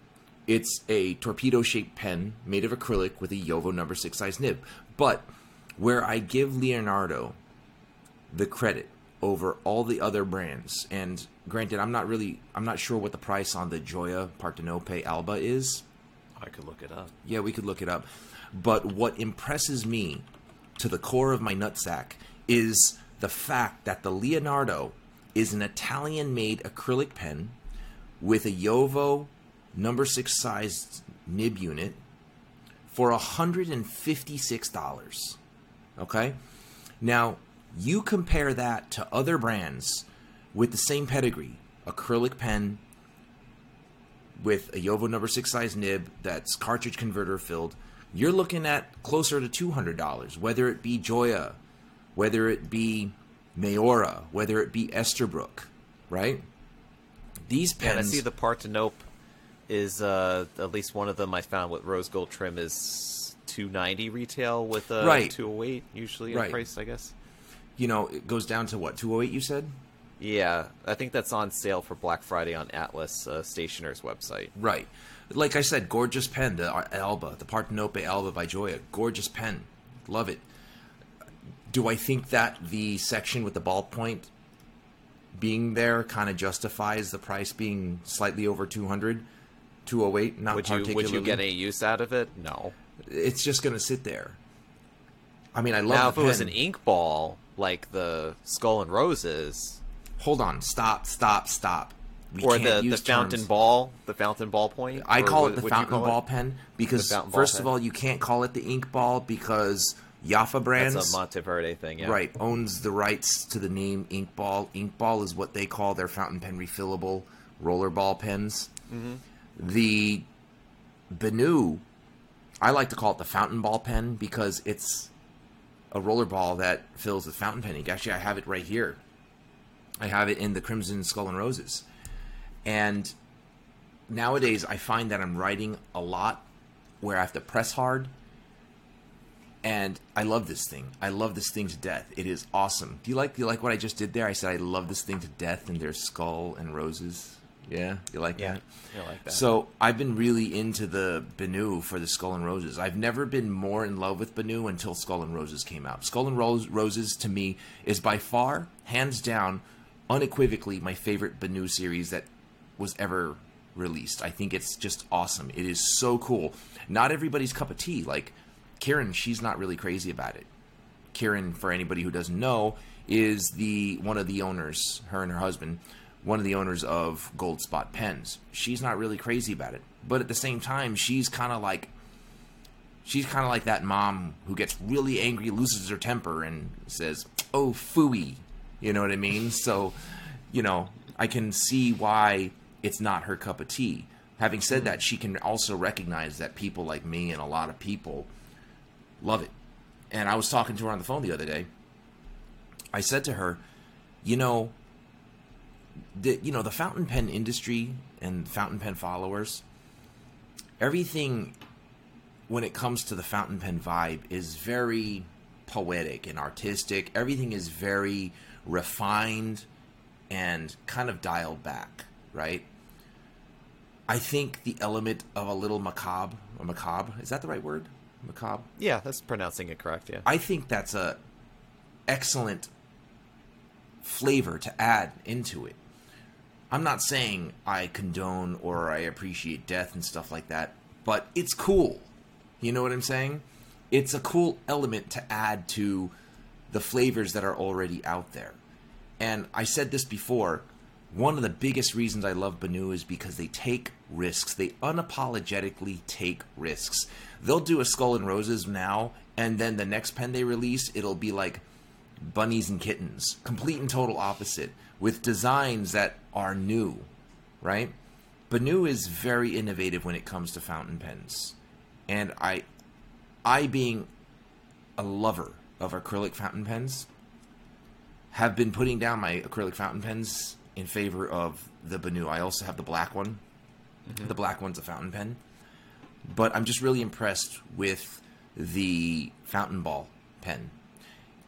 [SPEAKER 1] It's a torpedo shaped pen made of acrylic with a Jowo number six size nib. But where I give Leonardo the credit over all the other brands, and granted, I'm not really, I'm not sure what the price on the Gioia Partenope Alba is.
[SPEAKER 2] I could look it up.
[SPEAKER 1] Yeah, we could look it up. But what impresses me to the core of my nutsack is the fact that the Leonardo is an Italian made acrylic pen with a Jowo number six sized nib unit for $156. Okay? Now, you compare that to other brands with the same pedigree acrylic pen with a Jowo number six size nib that's cartridge converter filled, you're looking at closer to $200, whether it be Gioia, whether it be Maiora, whether it be Esterbrook, right? These pens.
[SPEAKER 2] Yeah, I see the Partenope is uh, at least one of them I found with rose gold trim is 290 retail with a
[SPEAKER 1] Right.
[SPEAKER 2] 208 usually
[SPEAKER 1] Right.
[SPEAKER 2] price, I guess.
[SPEAKER 1] you know, it goes down to what, 208 you said?
[SPEAKER 2] Yeah, I think that's on sale for Black Friday on Atlas uh, Stationer's website.
[SPEAKER 1] Right. Like I said, gorgeous pen, the Alba, the Partenope Alba by Gioia. Gorgeous pen. Love it. Do I think that the section with the ballpoint being there kind of justifies the price being slightly over 200? 208, not
[SPEAKER 2] Would you
[SPEAKER 1] particularly.
[SPEAKER 2] would you get any use out of it? No.
[SPEAKER 1] It's just going to sit there. I mean, I love
[SPEAKER 2] now, if it was an ink ball like the Skull and Roses,
[SPEAKER 1] Hold on. Stop, stop, stop. We
[SPEAKER 2] or the, the fountain
[SPEAKER 1] terms.
[SPEAKER 2] ball, the fountain ball point.
[SPEAKER 1] I call it the fountain ball
[SPEAKER 2] it?
[SPEAKER 1] pen because
[SPEAKER 2] ball
[SPEAKER 1] first of all, you can't call it the ink ball because Yafa Brands
[SPEAKER 2] That's a Monteverde thing, yeah.
[SPEAKER 1] right owns the rights to the name ink ball. Ink ball is what they call their fountain pen refillable roller ball pens.
[SPEAKER 2] Mm-hmm.
[SPEAKER 1] The Benu, I like to call it the fountain ball pen because it's a roller ball that fills with fountain pen ink. Actually, I have it right here. I have it in the Crimson Skull and Roses. And nowadays, I find that I'm writing a lot where I have to press hard. And I love this thing. I love this thing to death. It is awesome. Do you like do you like what I just did there? I said I love this thing to death and their skull and roses. Yeah, you like
[SPEAKER 2] Yeah,
[SPEAKER 1] that?
[SPEAKER 2] I like that.
[SPEAKER 1] So I've been really into the Benu for the Skull and Roses. I've never been more in love with Benu until Skull and Roses came out. Skull and Rose, Roses to me is by far, hands down, unequivocally my favorite Benu series that was ever released. I think it's just awesome. It is so cool. Not everybody's cup of tea. Like Kieran, she's not really crazy about it. Kieran, for anybody who doesn't know, is the one of the owners, her and her husband, one of the owners of Goldspot Pens. She's not really crazy about it, but at the same time, she's kind of like she's kind of like that mom who gets really angry, loses her temper, and says, "Oh, fooey," you know what I mean? So, you know, I can see why it's not her cup of tea. Having said that, she can also recognize that people like me and a lot of people love it. And I was talking to her on the phone the other day. I said to her, you know, the you know the fountain pen industry and fountain pen followers, everything when it comes to the fountain pen vibe is very poetic and artistic. Everything is very refined and kind of dialed back, right? I think the element of a little macabre, or macabre, is that the right word? macabre.
[SPEAKER 2] Yeah, that's pronouncing it correct. Yeah.
[SPEAKER 1] I think that's a excellent flavor to add into it. I'm not saying I condone or I appreciate death and stuff like that, but it's cool. You know what I'm saying? It's a cool element to add to the flavors that are already out there. And I said this before, one of the biggest reasons I love Benu is because they take risks. They unapologetically take risks. They'll do a Skull and Roses now, and then the next pen they release, it'll be like bunnies and kittens, complete and total opposite, with designs that are new, right? Benu is very innovative when it comes to fountain pens, and I, I being a lover of acrylic fountain pens, have been putting down my acrylic fountain pens in favor of the Benu. I also have the black one. Mm-hmm. The black one's a fountain pen, but I'm just really impressed with the fountain ball pen.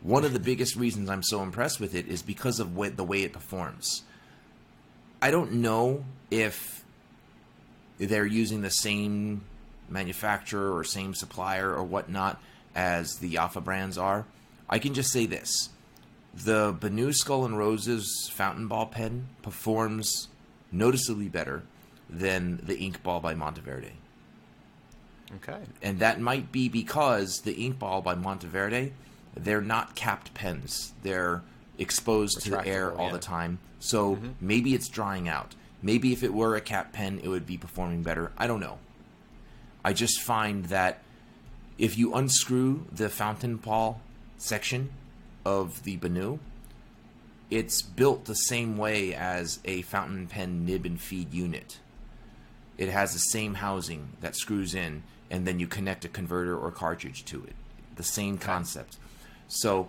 [SPEAKER 1] One of the biggest reasons I'm so impressed with it is because of what, the way it performs. I don't know if they're using the same manufacturer or same supplier or whatnot as the Alpha brands are. I can just say this. The Benu Skull and Roses fountain ball pen performs noticeably better than the ink ball by Monteverde.
[SPEAKER 2] Okay.
[SPEAKER 1] And that might be because the ink ball by Monteverde, they're not capped pens. They're exposed to the air all
[SPEAKER 2] yeah.
[SPEAKER 1] the time. So mm-hmm. maybe it's drying out. Maybe if it were a cap pen, it would be performing better. I don't know. I just find that if you unscrew the fountain ball section of the Benu, it's built the same way as a fountain pen nib and feed unit. It has the same housing that screws in, and then you connect a converter or cartridge to it. The same concept. So,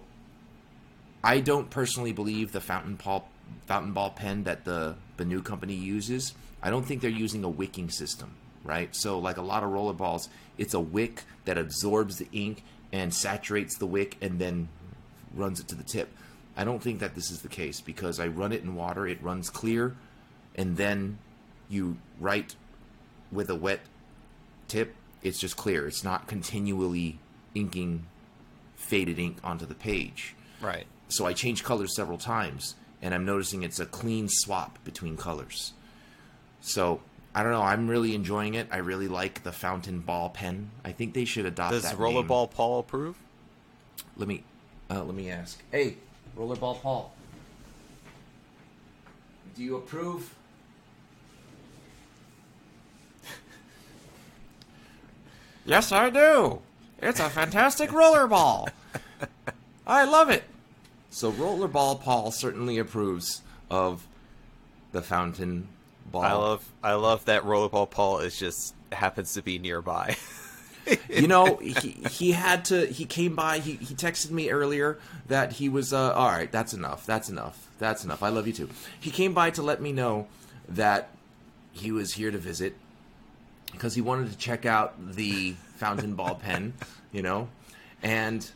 [SPEAKER 1] I don't personally believe the fountain ball fountain ball pen that the Benu company uses. I don't think they're using a wicking system, right? So, like a lot of roller balls, it's a wick that absorbs the ink and saturates the wick and then runs it to the tip. I don't think that this is the case because I run it in water, it runs clear, and then you write with a wet tip, it's just clear. It's not continually inking faded ink onto the page.
[SPEAKER 2] Right.
[SPEAKER 1] So I changed colors several times, and I'm noticing it's a clean swap between colors. So I don't know. I'm really enjoying it. I really like the fountain ball pen. I think they should adopt
[SPEAKER 2] Does. Rollerball. Paul approve?
[SPEAKER 1] Let me, uh, let me ask. Hey, Rollerball Paul, do you approve? yes, I do. It's a fantastic rollerball. I love it. So Rollerball Paul certainly approves of the fountain ball.
[SPEAKER 2] I love I love that Rollerball Paul is just happens to be nearby.
[SPEAKER 1] you know he he had to he came by he, he texted me earlier that he was uh all right that's enough that's enough that's enough i love you too he came by to let me know that he was here to visit because he wanted to check out the fountain ball pen you know and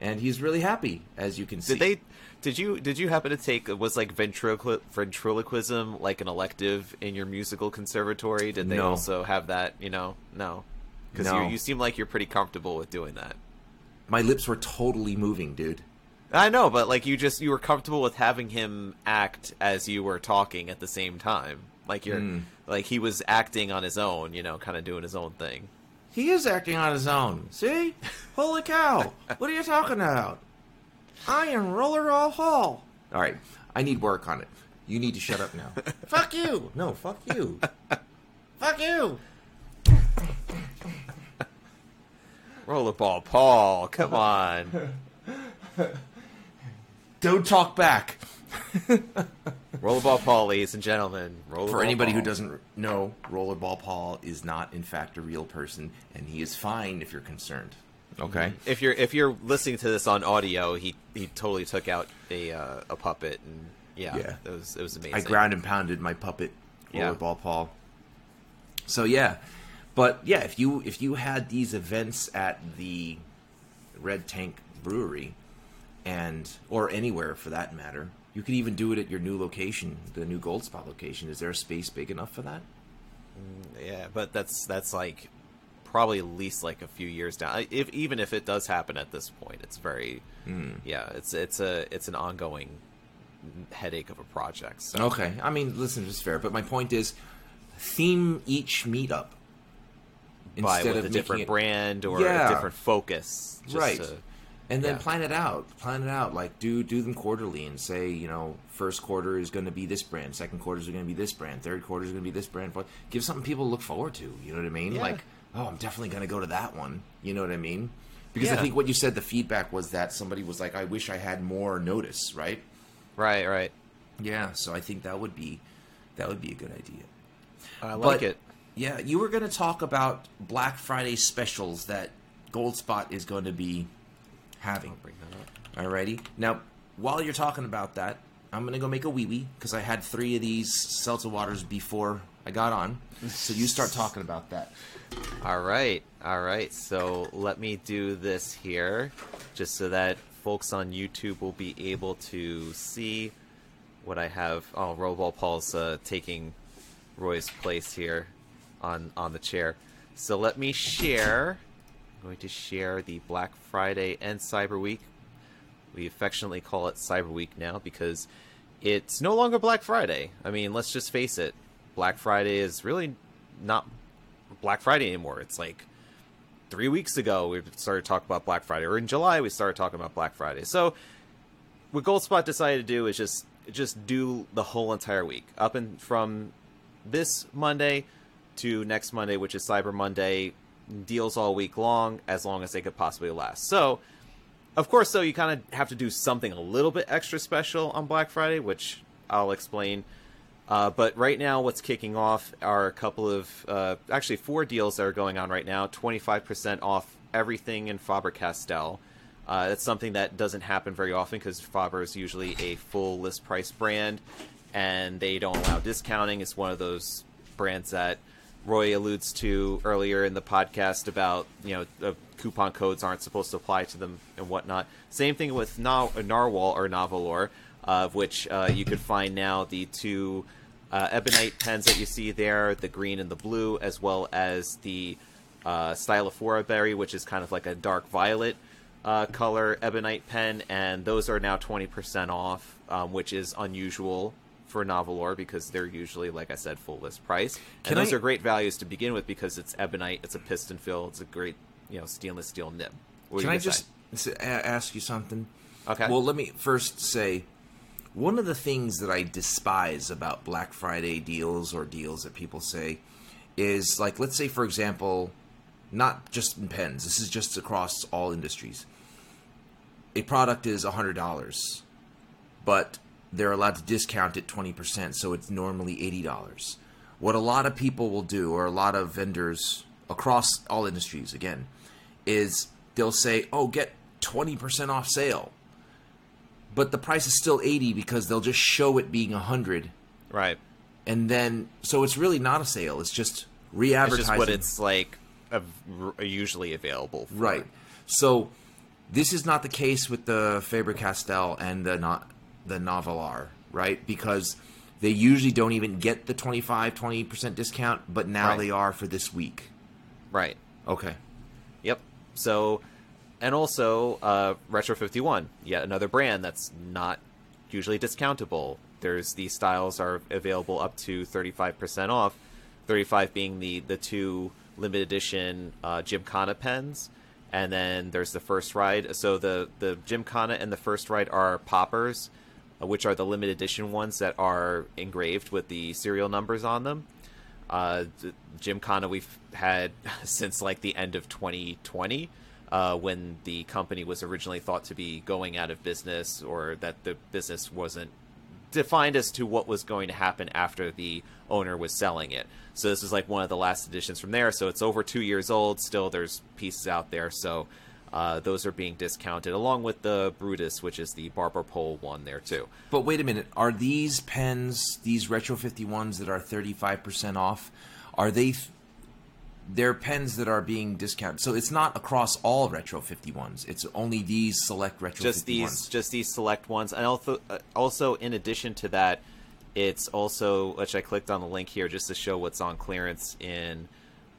[SPEAKER 1] and he's really happy as you can see
[SPEAKER 2] did they did you did you happen to take was like ventriloqu- ventriloquism like an elective in your musical conservatory? Did they
[SPEAKER 1] No.
[SPEAKER 2] also have that, you know? No. Cuz
[SPEAKER 1] No.
[SPEAKER 2] you you seem like you're pretty comfortable with doing that.
[SPEAKER 1] my lips were totally moving dude
[SPEAKER 2] I know, but like you just you were comfortable with having him act as you were talking at the same time. Like you're
[SPEAKER 1] Hmm.
[SPEAKER 2] like he was acting on his own, you know, kind of doing his own thing.
[SPEAKER 1] He is acting on his own. See? Holy cow. What are you talking about? I am Roller All Hall. All right. I need work on it. You need to shut up now. fuck you. No, fuck you. fuck you.
[SPEAKER 2] Rollerball Paul, come on.
[SPEAKER 1] Don't talk back.
[SPEAKER 2] Rollerball Paul, ladies and gentlemen.
[SPEAKER 1] For anybody who doesn't know, Rollerball Paul is not, in fact, a real person, and he is fine if you're concerned. Okay?
[SPEAKER 2] if you're if you're listening to this on audio, he he totally took out a uh, a puppet and yeah,
[SPEAKER 1] Yeah.
[SPEAKER 2] it was it was amazing.
[SPEAKER 1] I ground and pounded my puppet
[SPEAKER 2] Yeah.
[SPEAKER 1] rollerball Paul. So yeah, but yeah, if you if you had these events at the Red Tank Brewery, and or anywhere for that matter, you could even do it at your new location, the new Goldspot location. Is there a space big enough for that?
[SPEAKER 2] Yeah, but that's that's like probably at least like a few years down. If even if it does happen at this point, it's very
[SPEAKER 1] Hmm.
[SPEAKER 2] yeah. It's it's a it's an ongoing headache of a project. So.
[SPEAKER 1] Okay, I mean, listen, it's fair, but my point is, theme each meetup
[SPEAKER 2] By with a different
[SPEAKER 1] it-
[SPEAKER 2] brand or
[SPEAKER 1] Yeah.
[SPEAKER 2] a different focus, just
[SPEAKER 1] right?
[SPEAKER 2] to-
[SPEAKER 1] and then
[SPEAKER 2] yeah.
[SPEAKER 1] plan it out. Plan it out. Like do do them quarterly and say, you know, first quarter is going to be this brand, second quarter is going to be this brand, third quarter is going to be this brand. Give something people to look forward to. You know what I mean?
[SPEAKER 2] Yeah.
[SPEAKER 1] Like, oh, I'm definitely going to go to that one. You know what I mean? Because I think what you said, the feedback was that somebody was like, I wish I had more notice, right?
[SPEAKER 2] right, right.
[SPEAKER 1] Yeah. So I think that would be that would be a good idea.
[SPEAKER 2] I like
[SPEAKER 1] But-
[SPEAKER 2] it.
[SPEAKER 1] Yeah, you were going to talk about Black Friday specials that Goldspot is going to be having.
[SPEAKER 2] Bring that up.
[SPEAKER 1] Alrighty. Now, while you're talking about that, I'm going to go make a wee wee because I had three of these seltzer waters before I got on. So you start talking about that.
[SPEAKER 2] All right, all right. So let me do this here, just so that folks on YouTube will be able to see what I have. Oh, Robol Paul's uh, taking Roy's place here on on the chair. So let me share. Going to share the Black Friday and Cyber Week. We affectionately call it Cyber Week now because it's no longer Black Friday. I mean, let's just face it. Black Friday is really not Black Friday anymore. It's like three weeks ago we started talking about Black Friday, or in July we started talking about Black Friday. So what Goldspot decided to do is just just do the whole entire week, up and from this Monday to next Monday, which is Cyber Monday. Deals all week long, as long as they could possibly last. So, of course, though, you kind of have to do something a little bit extra special on Black Friday, which I'll explain. Uh, but right now, what's kicking off are a couple of, uh, actually, four deals that are going on right now. 25% off everything in Faber Castell. Uh, that's something that doesn't happen very often because Faber is usually a full list price brand and they don't allow discounting. It's one of those brands that Roy alludes to earlier in the podcast about, you know, coupon codes aren't supposed to apply to them and whatnot. Same thing with Nar- Narwhal or Navalor, uh, of which uh, you could find now the two uh, ebonite pens that you see there, the green and the blue, as well as the uh, Stylophora berry, which is kind of like a dark violet uh, color ebonite pen, and those are now 20% off, um, which is unusual for Novelor because they're usually, like I said, full list price. And those
[SPEAKER 1] I-
[SPEAKER 2] are great values to begin with because it's ebonite, it's a piston fill, it's a great, you know, stainless steel nib. What
[SPEAKER 1] Can I just ask you something?
[SPEAKER 2] Okay.
[SPEAKER 1] Well, let me first say one of the things that I despise about Black Friday deals or deals that people say is like, let's say, for example, not just in pens, this is just across all industries. A product is $100, but they're allowed to discount it 20%, so it's normally $80. What a lot of people will do, or a lot of vendors across all industries, again, is they'll say, "Oh, get 20% off sale." But the price is still 80 because they'll just show it being 100
[SPEAKER 2] Right.
[SPEAKER 1] and then so it's really not a sale, it's just re-advertising.
[SPEAKER 2] just what it's like usually available for.
[SPEAKER 1] Right. So this is not the case with the Faber-Castell and the not the Novelar, right? Because they usually don't even get the 25 20% discount, but now
[SPEAKER 2] Right.
[SPEAKER 1] they are for this week.
[SPEAKER 2] Right.
[SPEAKER 1] Okay.
[SPEAKER 2] Yep. So, and also uh, Retro Fifty One, yet another brand that's not usually discountable. There's these styles are available up to thirty five percent off. Thirty five being the the two limited edition uh, Gymkhana pens, and then there's the first ride. So the the Gymkhana and the first ride are poppers, which are the limited edition ones that are engraved with the serial numbers on them uh, d- Gymkhana we've had since like the end of 2020, uh, when the company was originally thought to be going out of business, or that the business wasn't defined as to what was going to happen after the owner was selling it. So this is like one of the last editions from there. So it's over two years old. Still, there's pieces out there. So uh, those are being discounted, along with the Brutus, which is the Barber Pole one there too.
[SPEAKER 1] But wait a minute, are these pens, these Retro 51s that are 35% off, are they they're pens that are being discounted. So it's not across all Retro 51s. It's only these select Retro
[SPEAKER 2] just
[SPEAKER 1] 51s.
[SPEAKER 2] these just these select ones and also uh, also in addition to that it's also which i clicked on the link here just to show what's on clearance in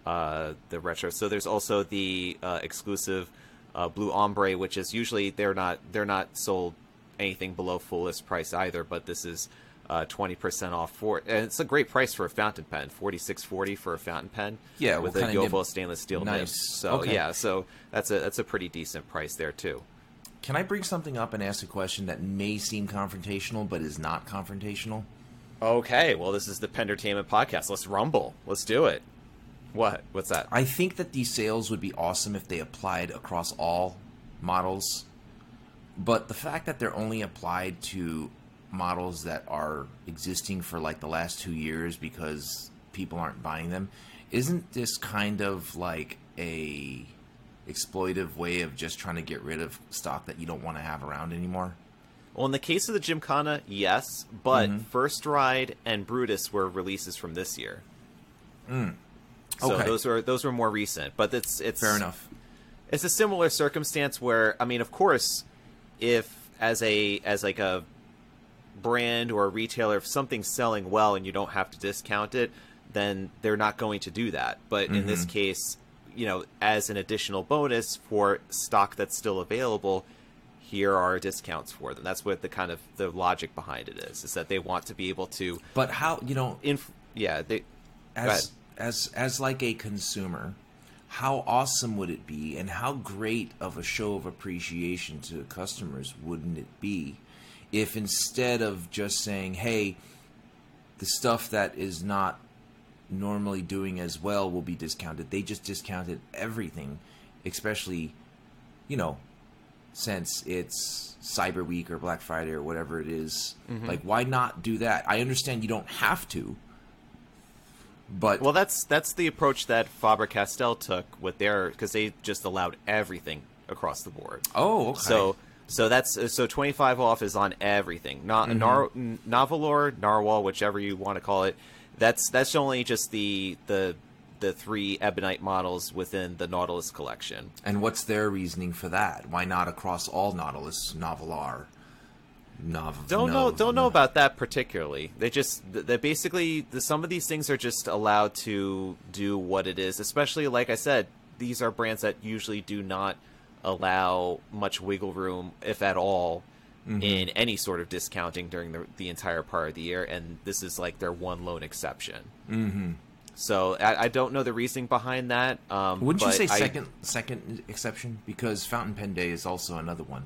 [SPEAKER 2] uh, the retro. So there's also the uh, exclusive uh, blue ombre, which is usually they're not they're not sold anything below full list price either, but this is uh, twenty percent off for and it's a great price for a fountain pen, forty six forty for a fountain pen.
[SPEAKER 1] Yeah,
[SPEAKER 2] with a Jowo
[SPEAKER 1] nib-
[SPEAKER 2] stainless steel
[SPEAKER 1] Nice.
[SPEAKER 2] nib. So
[SPEAKER 1] Okay.
[SPEAKER 2] yeah, so that's a that's a pretty decent price there too.
[SPEAKER 1] Can I bring something up and ask a question that may seem confrontational but is not confrontational?
[SPEAKER 2] Okay, well this is the Pentertainment podcast. Let's rumble. Let's do it. What? What's that?
[SPEAKER 1] I think that these sales would be awesome if they applied across all models. But the fact that they're only applied to models that are existing for like the last two years because people aren't buying them, isn't this kind of like a exploitive way of just trying to get rid of stock that you don't want to have around anymore?
[SPEAKER 2] Well, in the case of the Gymkhana, yes, but mm-hmm. First Ride and Brutus were releases from this year. Hmm. So
[SPEAKER 1] Okay.
[SPEAKER 2] those were those were more recent, but it's it's
[SPEAKER 1] Fair enough.
[SPEAKER 2] It's a similar circumstance where I mean, of course, if as a as like a brand or a retailer, if something's selling well and you don't have to discount it, then they're not going to do that. But in this mm-hmm. case, you know, as an additional bonus for stock that's still available, here are discounts for them. That's what the kind of the logic behind it is: is that they want to be able to,
[SPEAKER 1] But how, you know,
[SPEAKER 2] inf- yeah, they.
[SPEAKER 1] As as as like a consumer how awesome would it be and how great of a show of appreciation to customers wouldn't it be if instead of just saying hey the stuff that is not normally doing as well will be discounted. They just discounted everything especially you know since it's cyber week or black friday or whatever it is. Mm-hmm. like why not do that? I understand you don't have to but
[SPEAKER 2] Well, that's that's the approach that Faber Castell took with their because they just allowed everything across the board.
[SPEAKER 1] oh okay.
[SPEAKER 2] So so that's so twenty five off is on everything. Not mm-hmm. Nar- N- Navalor, Narwhal, whichever you want to call it. That's that's only just the the the three ebonite models within the Nautilus collection.
[SPEAKER 1] And what's their reasoning for that? Why not across all Nautilus, Novelar? Nov-
[SPEAKER 2] Don't know. Don't know about that particularly. They just they basically the, some of these things are just allowed to do what it is. Especially like I said, these are brands that usually do not allow much wiggle room, if at all, in any sort of discounting during the the entire part of the year. And this is like their one lone exception. Mm-hmm. So I, I don't know the reasoning behind that. Um,
[SPEAKER 1] Wouldn't you say
[SPEAKER 2] I-
[SPEAKER 1] second second exception? Because Fountain Pen Day is also another one.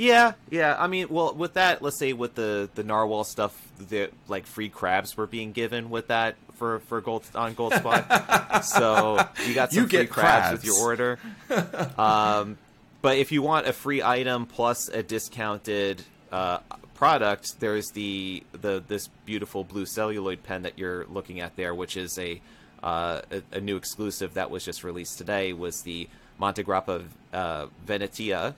[SPEAKER 2] Yeah, yeah. I mean, well, with that, let's say with the the narwhal stuff, the like free crabs were being given with that for for gold on Goldspot. so you got some
[SPEAKER 1] You
[SPEAKER 2] free
[SPEAKER 1] get
[SPEAKER 2] crabs, with your order. um, but if you want a free item plus a discounted uh, product, there's the the this beautiful blue celluloid pen that you're looking at there, which is a uh, a, a new exclusive that was just released today. Was the Montegrappa uh, Venetia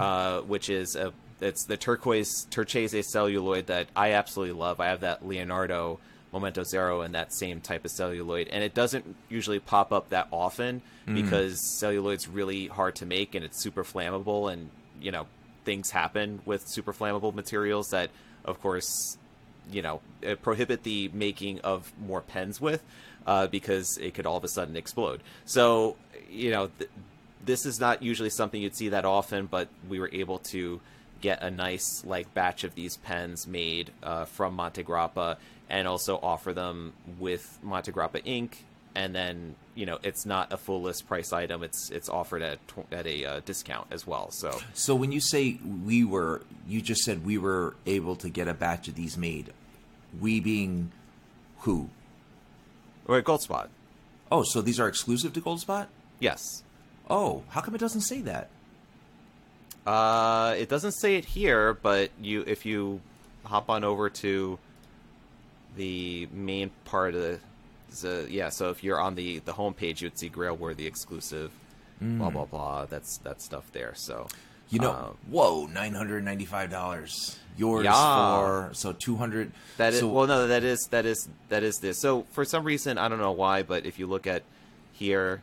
[SPEAKER 2] uh, which is a it's the turquoise turchese celluloid that I absolutely love. I have that Leonardo Momento Zero and that same type of celluloid, and it doesn't usually pop up that often because celluloid's really hard to make and it's super flammable, and you know things happen with super flammable materials that, of course, you know prohibit the making of more pens with uh, because it could all of a sudden explode. So you know. Th- this is not usually something you'd see that often, but we were able to get a nice like batch of these pens made uh, from Montegrappa and also offer them with Montegrappa ink. And then you know it's not a full list price item; it's it's offered at tw- at a uh, discount as well. So
[SPEAKER 1] So when you say we were, you just said we were able to get a batch of these made. We being who?
[SPEAKER 2] or a Goldspot,
[SPEAKER 1] Oh, so these are exclusive to Goldspot?
[SPEAKER 2] yes.
[SPEAKER 1] Oh, how come it doesn't say that?
[SPEAKER 2] Uh, it doesn't say it here, but you if you hop on over to the main part of the, the yeah, so if you're on the the homepage, you'd see Grailworthy exclusive, blah blah blah. That's that stuff there. So
[SPEAKER 1] You know,
[SPEAKER 2] um,
[SPEAKER 1] whoa, nine hundred ninety-five dollars. Yours
[SPEAKER 2] Yeah.
[SPEAKER 1] for so two hundred.
[SPEAKER 2] that is
[SPEAKER 1] so,
[SPEAKER 2] well, no, that is that is that is this. So for some reason, I don't know why, but if you look at here.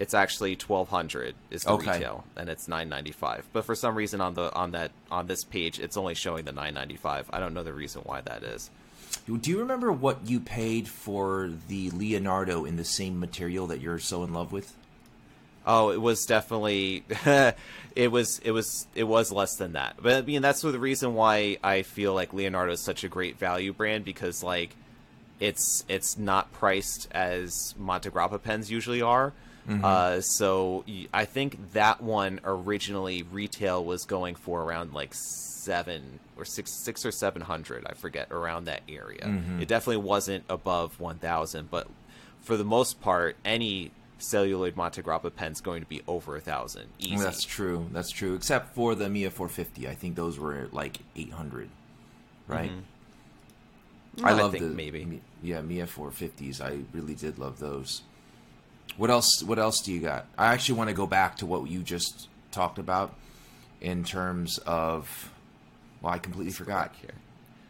[SPEAKER 2] It's actually twelve hundred is the
[SPEAKER 1] Okay.
[SPEAKER 2] retail, and it's nine ninety five. But for some reason on the on that on this page, it's only showing the nine ninety five. I don't know the reason why that is.
[SPEAKER 1] Do you remember what you paid for the Leonardo in the same material that you're so in love with?
[SPEAKER 2] Oh, it was definitely it was it was it was less than that. But I mean that's the reason why I feel like Leonardo is such a great value brand because like it's it's not priced as Montegrappa pens usually are.
[SPEAKER 1] Mm-hmm.
[SPEAKER 2] Uh, so I think that one originally retail was going for around like seven or six six or seven hundred. I forget around that area.
[SPEAKER 1] Mm-hmm.
[SPEAKER 2] It definitely wasn't above one thousand, but for the most part, any celluloid Monte Montegrappa pen's going to be over a thousand easy.
[SPEAKER 1] That's true. That's true. Except for the Miya 450, I think those were like 800, right? I
[SPEAKER 2] I
[SPEAKER 1] love
[SPEAKER 2] think
[SPEAKER 1] the
[SPEAKER 2] maybe.
[SPEAKER 1] Yeah Miya 450s. I really did love those. What else? What else do you got? I actually want to go back to what you just talked about in terms of. Well, I completely forgot.
[SPEAKER 2] here.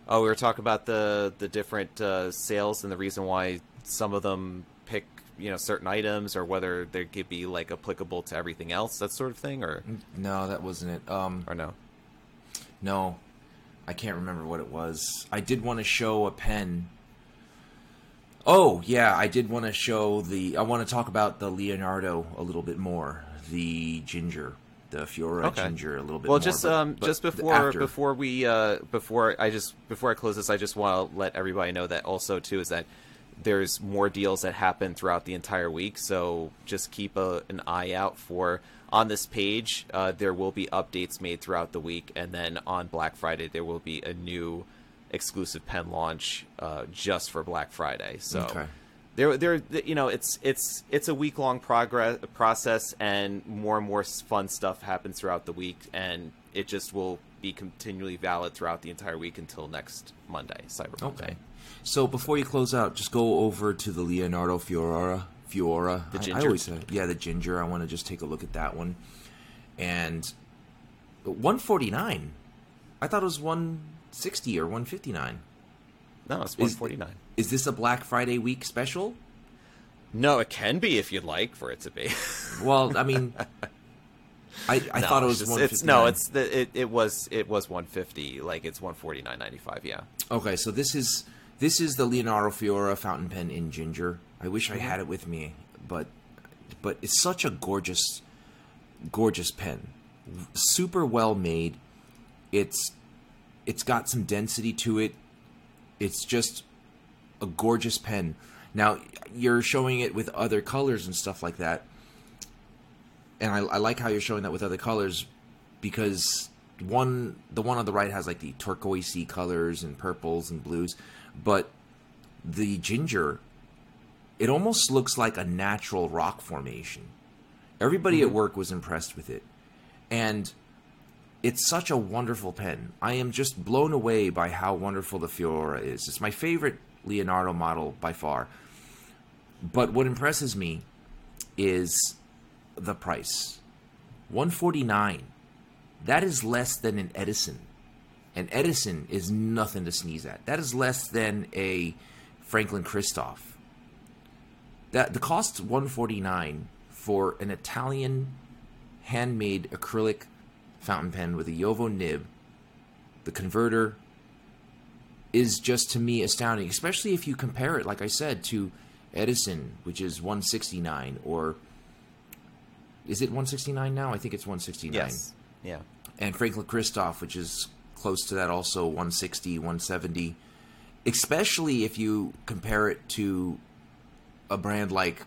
[SPEAKER 2] Oh, we were talking about the the different uh, sales and the reason why some of them pick you know certain items or whether they could be like applicable to everything else, that sort of thing, or
[SPEAKER 1] No, that wasn't it. Um,
[SPEAKER 2] or no.
[SPEAKER 1] No, I can't remember what it was. I did want to show a pen. Oh yeah, I did want to show the. I want to talk about the Leonardo a little bit more. The ginger, the Furore
[SPEAKER 2] Okay.
[SPEAKER 1] ginger, a little bit.
[SPEAKER 2] Well,
[SPEAKER 1] more,
[SPEAKER 2] just
[SPEAKER 1] but-
[SPEAKER 2] um,
[SPEAKER 1] but
[SPEAKER 2] just before
[SPEAKER 1] after-
[SPEAKER 2] before we uh, before I just before I close this, I just want to let everybody know that also too is that there's more deals that happen throughout the entire week. So just keep a, an eye out for on this page. Uh, there will be updates made throughout the week, and then on Black Friday there will be a new exclusive pen launch uh, just for Black Friday. So
[SPEAKER 1] Okay.
[SPEAKER 2] there there you know it's it's it's a week long progress process and more and more fun stuff happens throughout the week and it just will be continually valid throughout the entire week until next Monday Cyber Monday.
[SPEAKER 1] Okay. So before you close out, just go over to the Leonardo Furore. Furore.
[SPEAKER 2] The
[SPEAKER 1] I- I, always say, yeah, the ginger. I want to just take a look at that one. And 149. I thought it was 160 or 159.
[SPEAKER 2] No, it's 149.
[SPEAKER 1] Is this a Black Friday week special?
[SPEAKER 2] No, it can be if you'd like for it to be.
[SPEAKER 1] Well, I mean, I, I
[SPEAKER 2] No,
[SPEAKER 1] thought it was
[SPEAKER 2] just- it's no, it's the, it, it was it was 150. Like it's 149.95. Yeah.
[SPEAKER 1] okay. So this is this is the Leonardo Furore fountain pen in ginger. I wish I
[SPEAKER 2] Mm-hmm.
[SPEAKER 1] had it with me, but but it's such a gorgeous, gorgeous pen. Super well made. It's it's got some density to it. It's just a gorgeous pen. Now you're showing it with other colors and stuff like that, and I, I like how you're showing that with other colors because one the one on the right has like the turquoisey colors and purples and blues, but the ginger it almost looks like a natural rock formation. Everybody at mm-hmm. work was impressed with it, and it's such a wonderful pen. I am just blown away by how wonderful the Furore is. It's my favorite Leonardo model by far. But what impresses me is the price. 149. That is less than an Edison. And Edison is nothing to sneeze at. That is less than a Franklin Christoph. That the cost 149 for an Italian handmade acrylic fountain pen with a Jowo nib, the converter is just to me astounding, especially if you compare it, like I said, to Edison, which is 169, or is it 169 now? I think it's 169.
[SPEAKER 2] Yes. Yeah.
[SPEAKER 1] And Franklin Christoph, which is close to that, also 160, 170. Especially if you compare it to a brand like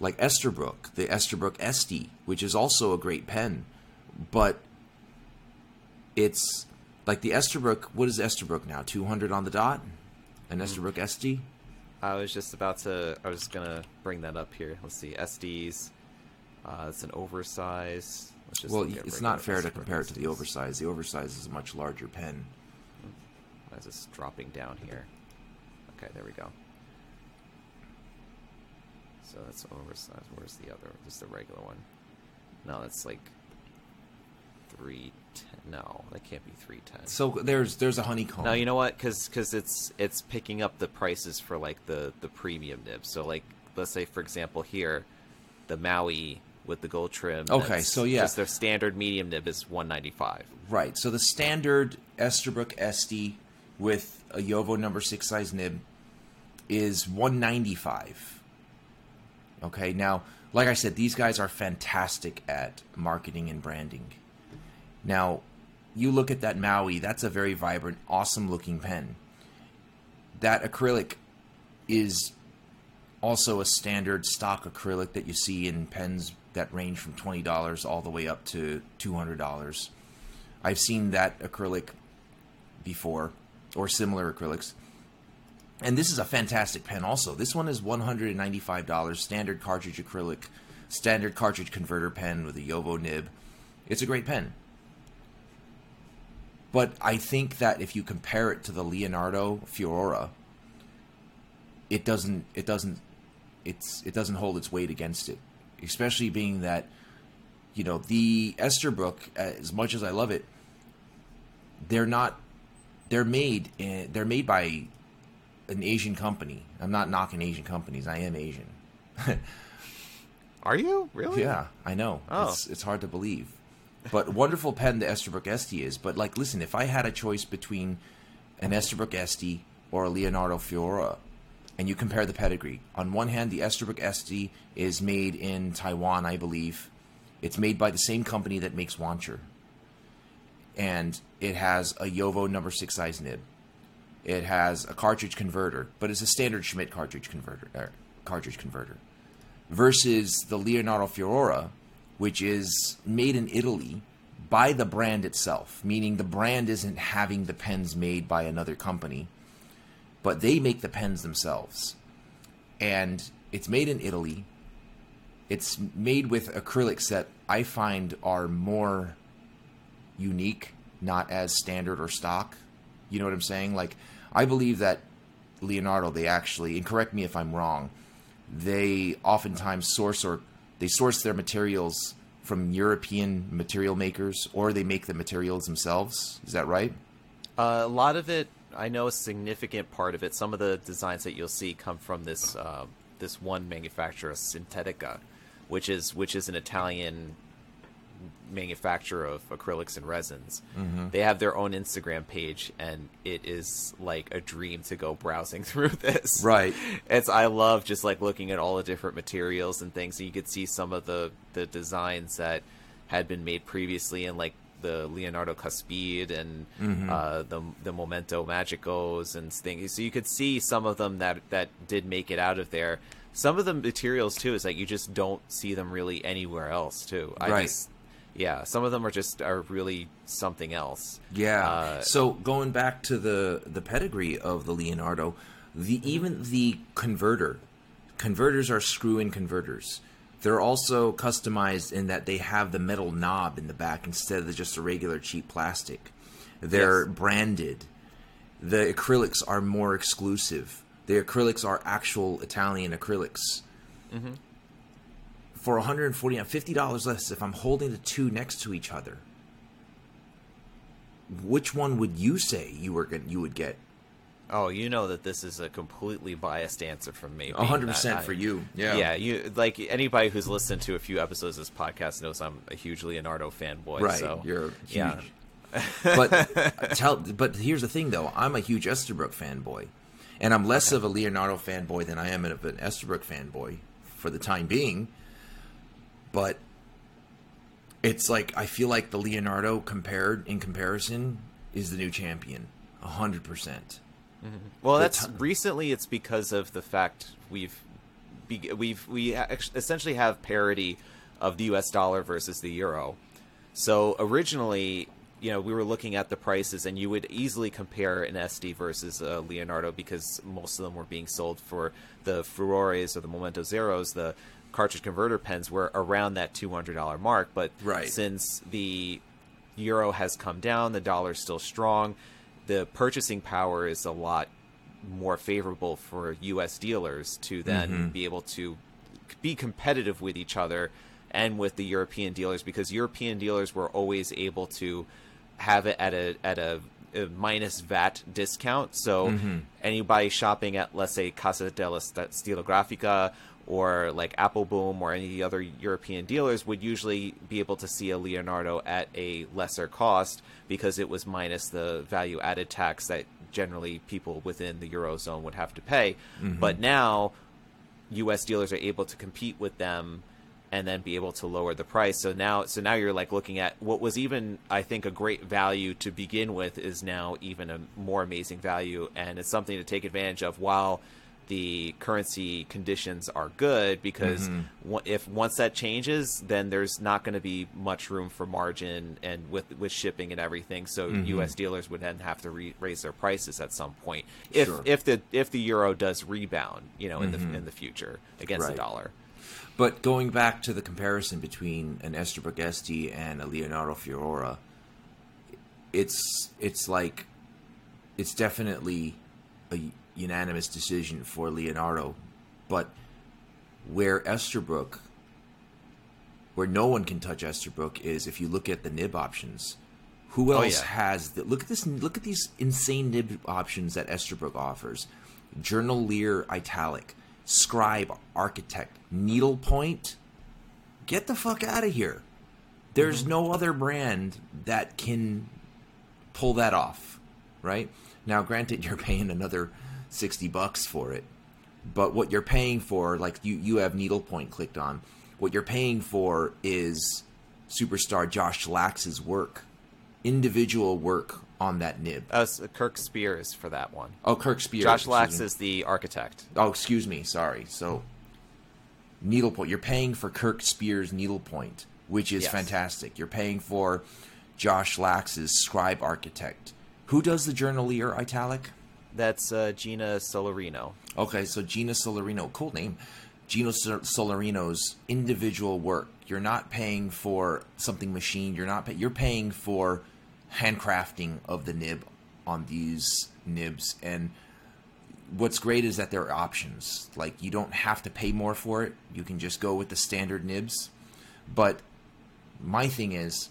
[SPEAKER 1] like Esterbrook, the Esterbrook Estie, which is also a great pen, but it's like the Esterbrook. What is Esterbrook now? 200 on the dot. An Esterbrook Estie.
[SPEAKER 2] I was just about to. I was just gonna bring that up here. Let's see. Esties. Uh, it's an oversized.
[SPEAKER 1] Well, it's not fair to compare it to the oversized. The oversized is a much larger pen.
[SPEAKER 2] Why is this dropping down here? Okay, there we go. So that's oversized. Where's the other? Just the regular one. No, that's like three ten. No, that can't be three ten.
[SPEAKER 1] So there's there's a honeycomb.
[SPEAKER 2] No, you know what? Because it's it's picking up the prices for like the the premium nibs. So like let's say for example here, the Maui with the gold trim.
[SPEAKER 1] Okay, so yeah.
[SPEAKER 2] their standard medium nib is one ninety five.
[SPEAKER 1] Right. So the standard Esterbrook Estie with a Jowo number six size nib is 195. Okay, now, like I said, these guys are fantastic at marketing and branding. Now, you look at that Maui, that's a very vibrant, awesome looking pen. That acrylic is also a standard stock acrylic that you see in pens that range from $20 all the way up to $200. I've seen that acrylic before, or similar acrylics. And this is a fantastic pen also. This one is $195, standard cartridge acrylic, standard cartridge converter pen with a Jowo nib. It's a great pen. But I think that if you compare it to the Leonardo Furore, it doesn't it doesn't it's it doesn't hold its weight against it. Especially being that you know, the Esterbrook uh, as much as I love it, they're not they're made in, they're made by an Asian company. I'm not knocking Asian companies. I am Asian.
[SPEAKER 2] Are you really?
[SPEAKER 1] Yeah, I know.
[SPEAKER 2] Oh.
[SPEAKER 1] It's it's hard to believe. But wonderful pen the Esterbrook Estie is. But like, listen, if I had a choice between an Esterbrook Estie or a Leonardo Furore, and you compare the pedigree, on one hand, the Esterbrook Estie is made in Taiwan, I believe. It's made by the same company that makes Wancher, and it has a Jowo number six size nib. It has a cartridge converter, but it's a standard Schmidt cartridge converter. Er, cartridge converter versus the Leonardo Furore, which is made in Italy by the brand itself, meaning the brand isn't having the pens made by another company, but they make the pens themselves. And it's made in Italy. It's made with acrylics that I find are more unique, not as standard or stock. You know what I'm saying? Like, I believe that Leonardo, they actually, and correct me if I'm wrong, they oftentimes source or they source their materials from European material makers, or they make the materials themselves. Is that right?
[SPEAKER 2] Uh, a lot of it, I know, a significant part of it. Some of the designs that you'll see come from this uh, this one manufacturer, Sintetica, which is which is an Italian manufacturer of acrylics and resins. They have their own Instagram page, and it is like a dream to go browsing through this.
[SPEAKER 1] Right.
[SPEAKER 2] It's I love just like looking at all the different materials and things. And you could see some of the the designs that had been made previously and like the Leonardo Cuspide and uh, the the Momento Magicos and things. So you could see some of them that that did make it out of there. Some of the materials too is like you just don't see them really anywhere else too. I
[SPEAKER 1] Right.
[SPEAKER 2] just yeah, some of them are just are really something else.
[SPEAKER 1] Yeah.
[SPEAKER 2] Uh,
[SPEAKER 1] so going back to the the pedigree of the Leonardo, the even the converter, converters are screw-in converters. They're also customized in that they have the metal knob in the back instead of just a regular cheap plastic. They're
[SPEAKER 2] Yes.
[SPEAKER 1] branded. The acrylics are more exclusive. The acrylics are actual Italian acrylics. For 140 50 dollars less, if I'm holding the two next to each other, which one would you say you were gonna, you would get?
[SPEAKER 2] Oh, you know that this is a completely biased answer from me.
[SPEAKER 1] Hundred
[SPEAKER 2] that
[SPEAKER 1] percent
[SPEAKER 2] I-
[SPEAKER 1] for you.
[SPEAKER 2] Yeah. Yeah, you like anybody who's listened to a few episodes of this podcast knows I'm a huge Leonardo fanboy.
[SPEAKER 1] right.
[SPEAKER 2] So
[SPEAKER 1] You're huge.
[SPEAKER 2] yeah.
[SPEAKER 1] but uh, tell. But here's the thing, though. I'm a huge Esterbrook fanboy, and I'm less of a Leonardo fanboy than I am of an Esterbrook fanboy for the time being. But it's like I feel like the Leonardo compared in comparison is the new champion. A hundred percent.
[SPEAKER 2] Mm-hmm.
[SPEAKER 1] Well,
[SPEAKER 2] that's
[SPEAKER 1] ti-
[SPEAKER 2] recently. It's because of the fact we've be, we've we essentially have parity of the U.S. dollar versus the euro. So originally, you know, we were looking at the prices, and you would easily compare an Estie versus a Leonardo because most of them were being sold for the Furores or the Momento Zeros, the cartridge converter pens were around that two hundred dollar mark. But
[SPEAKER 1] Right.
[SPEAKER 2] since the euro has come down, the dollar's still strong. The purchasing power is a lot more favorable for U.S. dealers to then mm-hmm. be able to be competitive with each other and with the European dealers because European dealers were always able to have it at a at a, a minus VAT discount. So mm-hmm. anybody shopping at let's say Casa della St- Stilografica or like Appelboom or any of the other European dealers would usually be able to see a Leonardo at a lesser cost because it was minus the value added tax that generally people within the eurozone would have to pay.
[SPEAKER 1] Mm-hmm.
[SPEAKER 2] But now, U.S. dealers are able to compete with them and then be able to lower the price. So now, so now you're like looking at what was even, I think, a great value to begin with is now even a more amazing value, and it's something to take advantage of while the currency conditions are good. Because
[SPEAKER 1] Mm-hmm.
[SPEAKER 2] if once that changes, then there's not going to be much room for margin and with with shipping and everything. So
[SPEAKER 1] Mm-hmm.
[SPEAKER 2] U.S. dealers would then have to re- raise their prices at some point if
[SPEAKER 1] Sure.
[SPEAKER 2] if the if the euro does rebound, you know, in the in the future against
[SPEAKER 1] Right.
[SPEAKER 2] the dollar.
[SPEAKER 1] But going back to the comparison between an Esterbrook Este and a Leonardo Fiorora, it's it's like it's definitely a unanimous decision for Leonardo, but where Esterbrook, where no one can touch Esterbrook, is if you look at the nib options. Who
[SPEAKER 2] Oh,
[SPEAKER 1] else
[SPEAKER 2] yeah.
[SPEAKER 1] has the, look at this? Look at these insane nib options that Esterbrook offers: Journaler Italic, Scribe Architect, Needlepoint. Get the fuck out of here! There's mm-hmm. no other brand that can pull that off, right? Now, granted, you're paying another sixty bucks for it, but what you're paying for, like you you have needlepoint clicked on, what you're paying for is superstar Josh Lax's work, individual work on that nib.
[SPEAKER 2] Uh, Kirk Spears for that one.
[SPEAKER 1] Oh, Kirk Spears.
[SPEAKER 2] Josh Lax
[SPEAKER 1] me.
[SPEAKER 2] is the architect.
[SPEAKER 1] Oh, excuse me. Sorry. So, needlepoint. You're paying for Kirk Spears' needlepoint, which is
[SPEAKER 2] Yes.
[SPEAKER 1] fantastic. You're paying for Josh Lax's scribe architect. Who does the journaler italic?
[SPEAKER 2] That's uh, Gena Salorino.
[SPEAKER 1] Okay, so Gena Salorino, cool name. Gena Salorino's individual work. You're not paying for something machined. You're not. Pay- you're paying for handcrafting of the nib on these nibs. And what's great is that there are options. Like you don't have to pay more for it. You can just go with the standard nibs. But my thing is,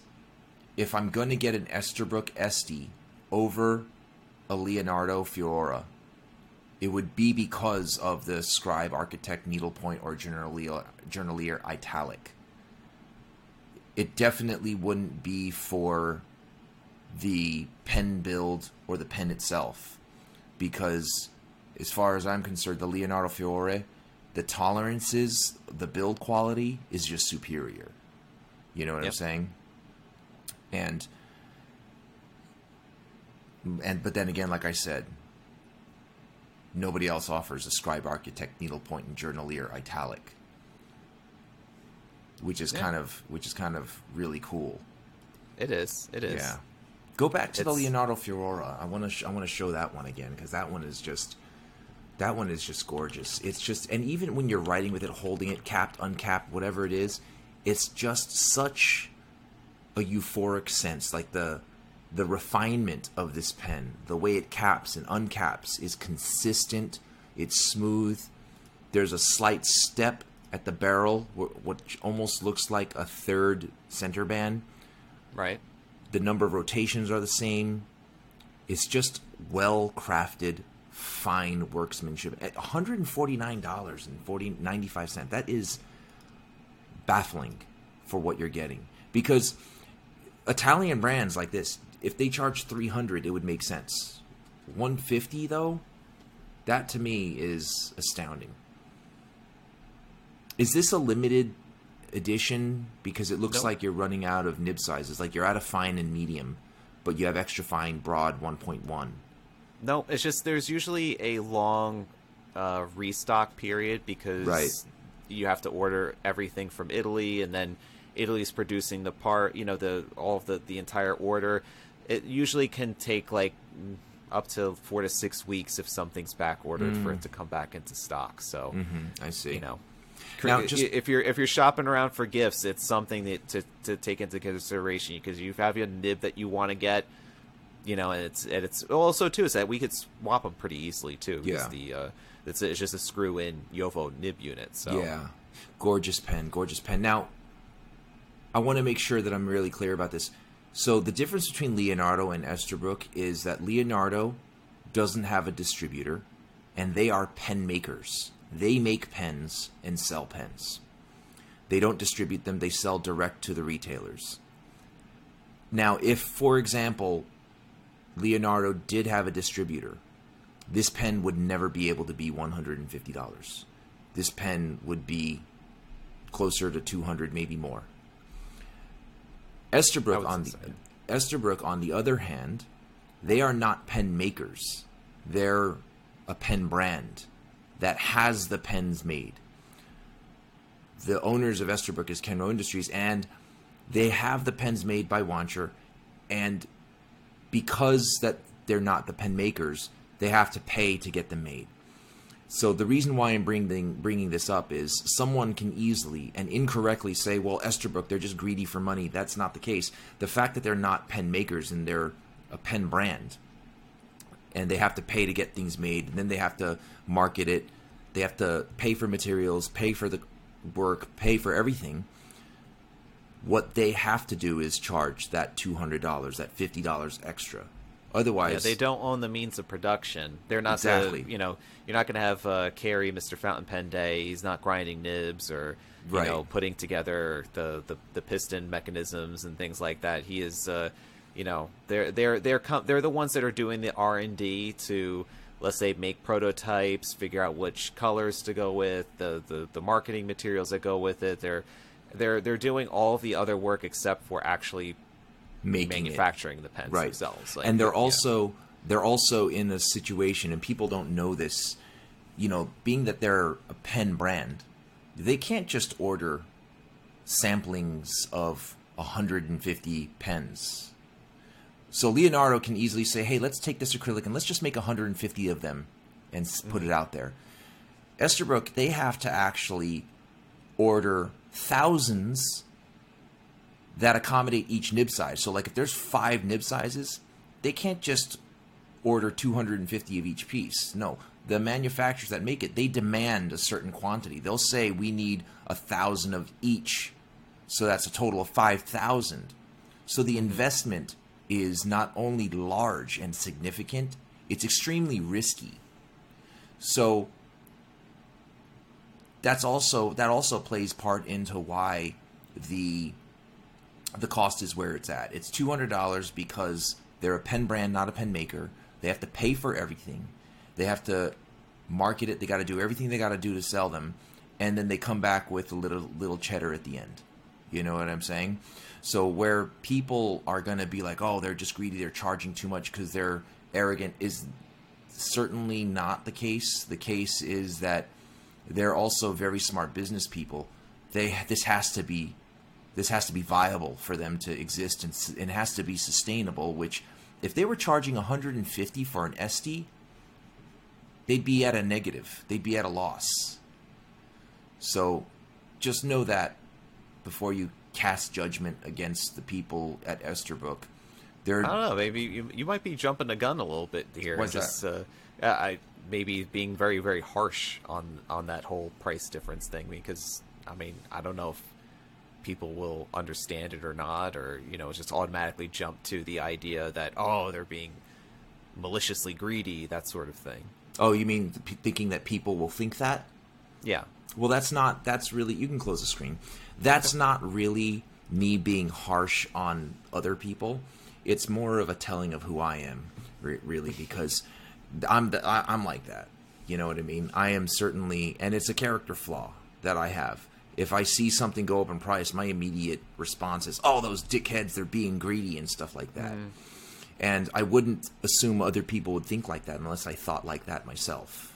[SPEAKER 1] if I'm going to get an Esterbrook Estie over a Leonardo Furore, it would be because of the scribe architect needlepoint or journaler, journaler italic. It definitely wouldn't be for the pen build or the pen itself because as far as i'm concerned the leonardo furore the tolerances the build quality is just superior. You know what i'm saying? And and but then again like i said nobody else offers a scribe architect needlepoint and journaler italic which is
[SPEAKER 2] Yeah.
[SPEAKER 1] kind of which is kind of really cool
[SPEAKER 2] It is. It is.
[SPEAKER 1] yeah go back to the leonardo furore i want to sh- i want to show that one again because that one is just that one is just gorgeous it's just and even when you're writing with it holding it capped uncapped whatever it is it's just such a euphoric sense like the the refinement of this pen the way it caps and uncaps is consistent it's smooth. There's a slight step at the barrel which almost looks like a third center band.
[SPEAKER 2] Right.
[SPEAKER 1] the number of rotations are the same. It's just well crafted fine workmanship. At $149 and 40 95 cents that is baffling for what you're getting. Because Italian brands like this, if they charge 300, it would make sense. 150 though, that to me is astounding. Is this a limited edition because it looks
[SPEAKER 2] Nope.
[SPEAKER 1] like you're running out of nib sizes, like you're out of fine and medium, but you have extra fine broad 1.1.
[SPEAKER 2] No, it's just there's usually a long uh, restock period because
[SPEAKER 1] Right.
[SPEAKER 2] you have to order everything from Italy, and then Italy's producing the part, you know, the all of the the entire order. It usually can take like mm, up to four to six weeks if something's back ordered for it to come back into stock. So
[SPEAKER 1] I see.
[SPEAKER 2] you know.
[SPEAKER 1] Now, just-
[SPEAKER 2] if you're if you're shopping around for gifts, it's something that to, to take into consideration because you have a nib that you want to get, you know, and it's and it's also too is that we could swap them pretty easily too.
[SPEAKER 1] Yeah.
[SPEAKER 2] the uh, it's it's just a screw in Jowo nib unit. So
[SPEAKER 1] Yeah. Gorgeous pen, gorgeous pen. Now, I want to make sure that I'm really clear about this. So, the difference between Leonardo and Esterbrook is that Leonardo doesn't have a distributor, and they are pen makers. They make pens and sell pens. They don't distribute them, they sell direct to the retailers. Now, if, for example, Leonardo did have a distributor, this pen would never be able to be $150. This pen would be closer to 200 maybe more. Esterbrook on the Esterbrook on the other hand, they are not pen makers. They're a pen brand that has the pens made. The owners of Esterbrook is Kenro Industries, and they have the pens made by Wancher, and because that they're not the pen makers, they have to pay to get them made. So the reason why I'm bringing bringing this up is someone can easily and incorrectly say, "Well, Esterbrook, they're just greedy for money." That's not the case. The fact that they're not pen makers and they're a pen brand, and they have to pay to get things made, and then they have to market it, they have to pay for materials, pay for the work, pay for everything. What they have to do is charge that two hundred dollars, that fifty dollars extra. Otherwise,
[SPEAKER 2] yeah, they don't own the means of production. They're not
[SPEAKER 1] exactly.
[SPEAKER 2] You know, you're not going to have uh, Cary, Mr. Fountain Pen Day. He's not grinding nibs or you
[SPEAKER 1] Right.
[SPEAKER 2] know putting together the, the, the piston mechanisms and things like that. He is, uh, you know, they're they're they're com- they're the ones that are doing the R and D to let's say make prototypes, figure out which colors to go with, the, the the marketing materials that go with it. They're they're they're doing all the other work except for actually
[SPEAKER 1] making it.
[SPEAKER 2] manufacturing the pens
[SPEAKER 1] right.
[SPEAKER 2] themselves. Like,
[SPEAKER 1] and they're
[SPEAKER 2] yeah.
[SPEAKER 1] also they're also in a situation, and people don't know this. You know, being that they're a pen brand, they can't just order samplings of 150 pens. So Leonardo can easily say, "Hey, let's take this acrylic and let's just make 150 of them and s put it mm-hmm. out there." Esterbrook, they have to actually order thousands that accommodate each nib size. So, like if there's five nib sizes, they can't just order 250 of each piece. No, the manufacturers that make it, they demand a certain quantity. They'll say we need a thousand of each, so that's a total of 5,000. So the mm-hmm. investment is not only large and significant, it's extremely risky. So that's also that also plays part into why the the cost is where it's at. It's two hundred dollars because they're a pen brand, not a pen maker. They have to pay for everything. They have to market it. They got to do everything they got to do to sell them, and then they come back with a little little cheddar at the end. You know what I'm saying? So where people are going to be like, "Oh, they're just greedy. They're charging too much because they're arrogant," is certainly not the case. The case is that they're also very smart business people. They this has to be this has to be viable for them to exist and and has to be sustainable. Which, if they were charging 150 for an Estie, they'd be at a negative. They'd be at a loss. So, just know that before you cast judgment against the people at Esterbrook. They're
[SPEAKER 2] I don't know. Maybe you, you might be jumping the gun a little bit here.
[SPEAKER 1] What's
[SPEAKER 2] just, Uh, I maybe being very very harsh on on that whole price difference thing because I mean I don't know if people will understand it or not or you know just automatically jump to the idea that oh they're being maliciously greedy that sort of thing.
[SPEAKER 1] oh, you mean thinking that people will think that?
[SPEAKER 2] Yeah.
[SPEAKER 1] Well, that's not. That's really. You can close the screen. That's not really me being harsh on other people. It's more of a telling of who I am, really, because I'm the, I, I'm like that. You know what I mean? I am certainly, and it's a character flaw that I have. If I see something go up in price, my immediate response is, "Oh, those dickheads! They're being greedy and stuff like that." And I wouldn't assume other people would think like that unless I thought like that myself.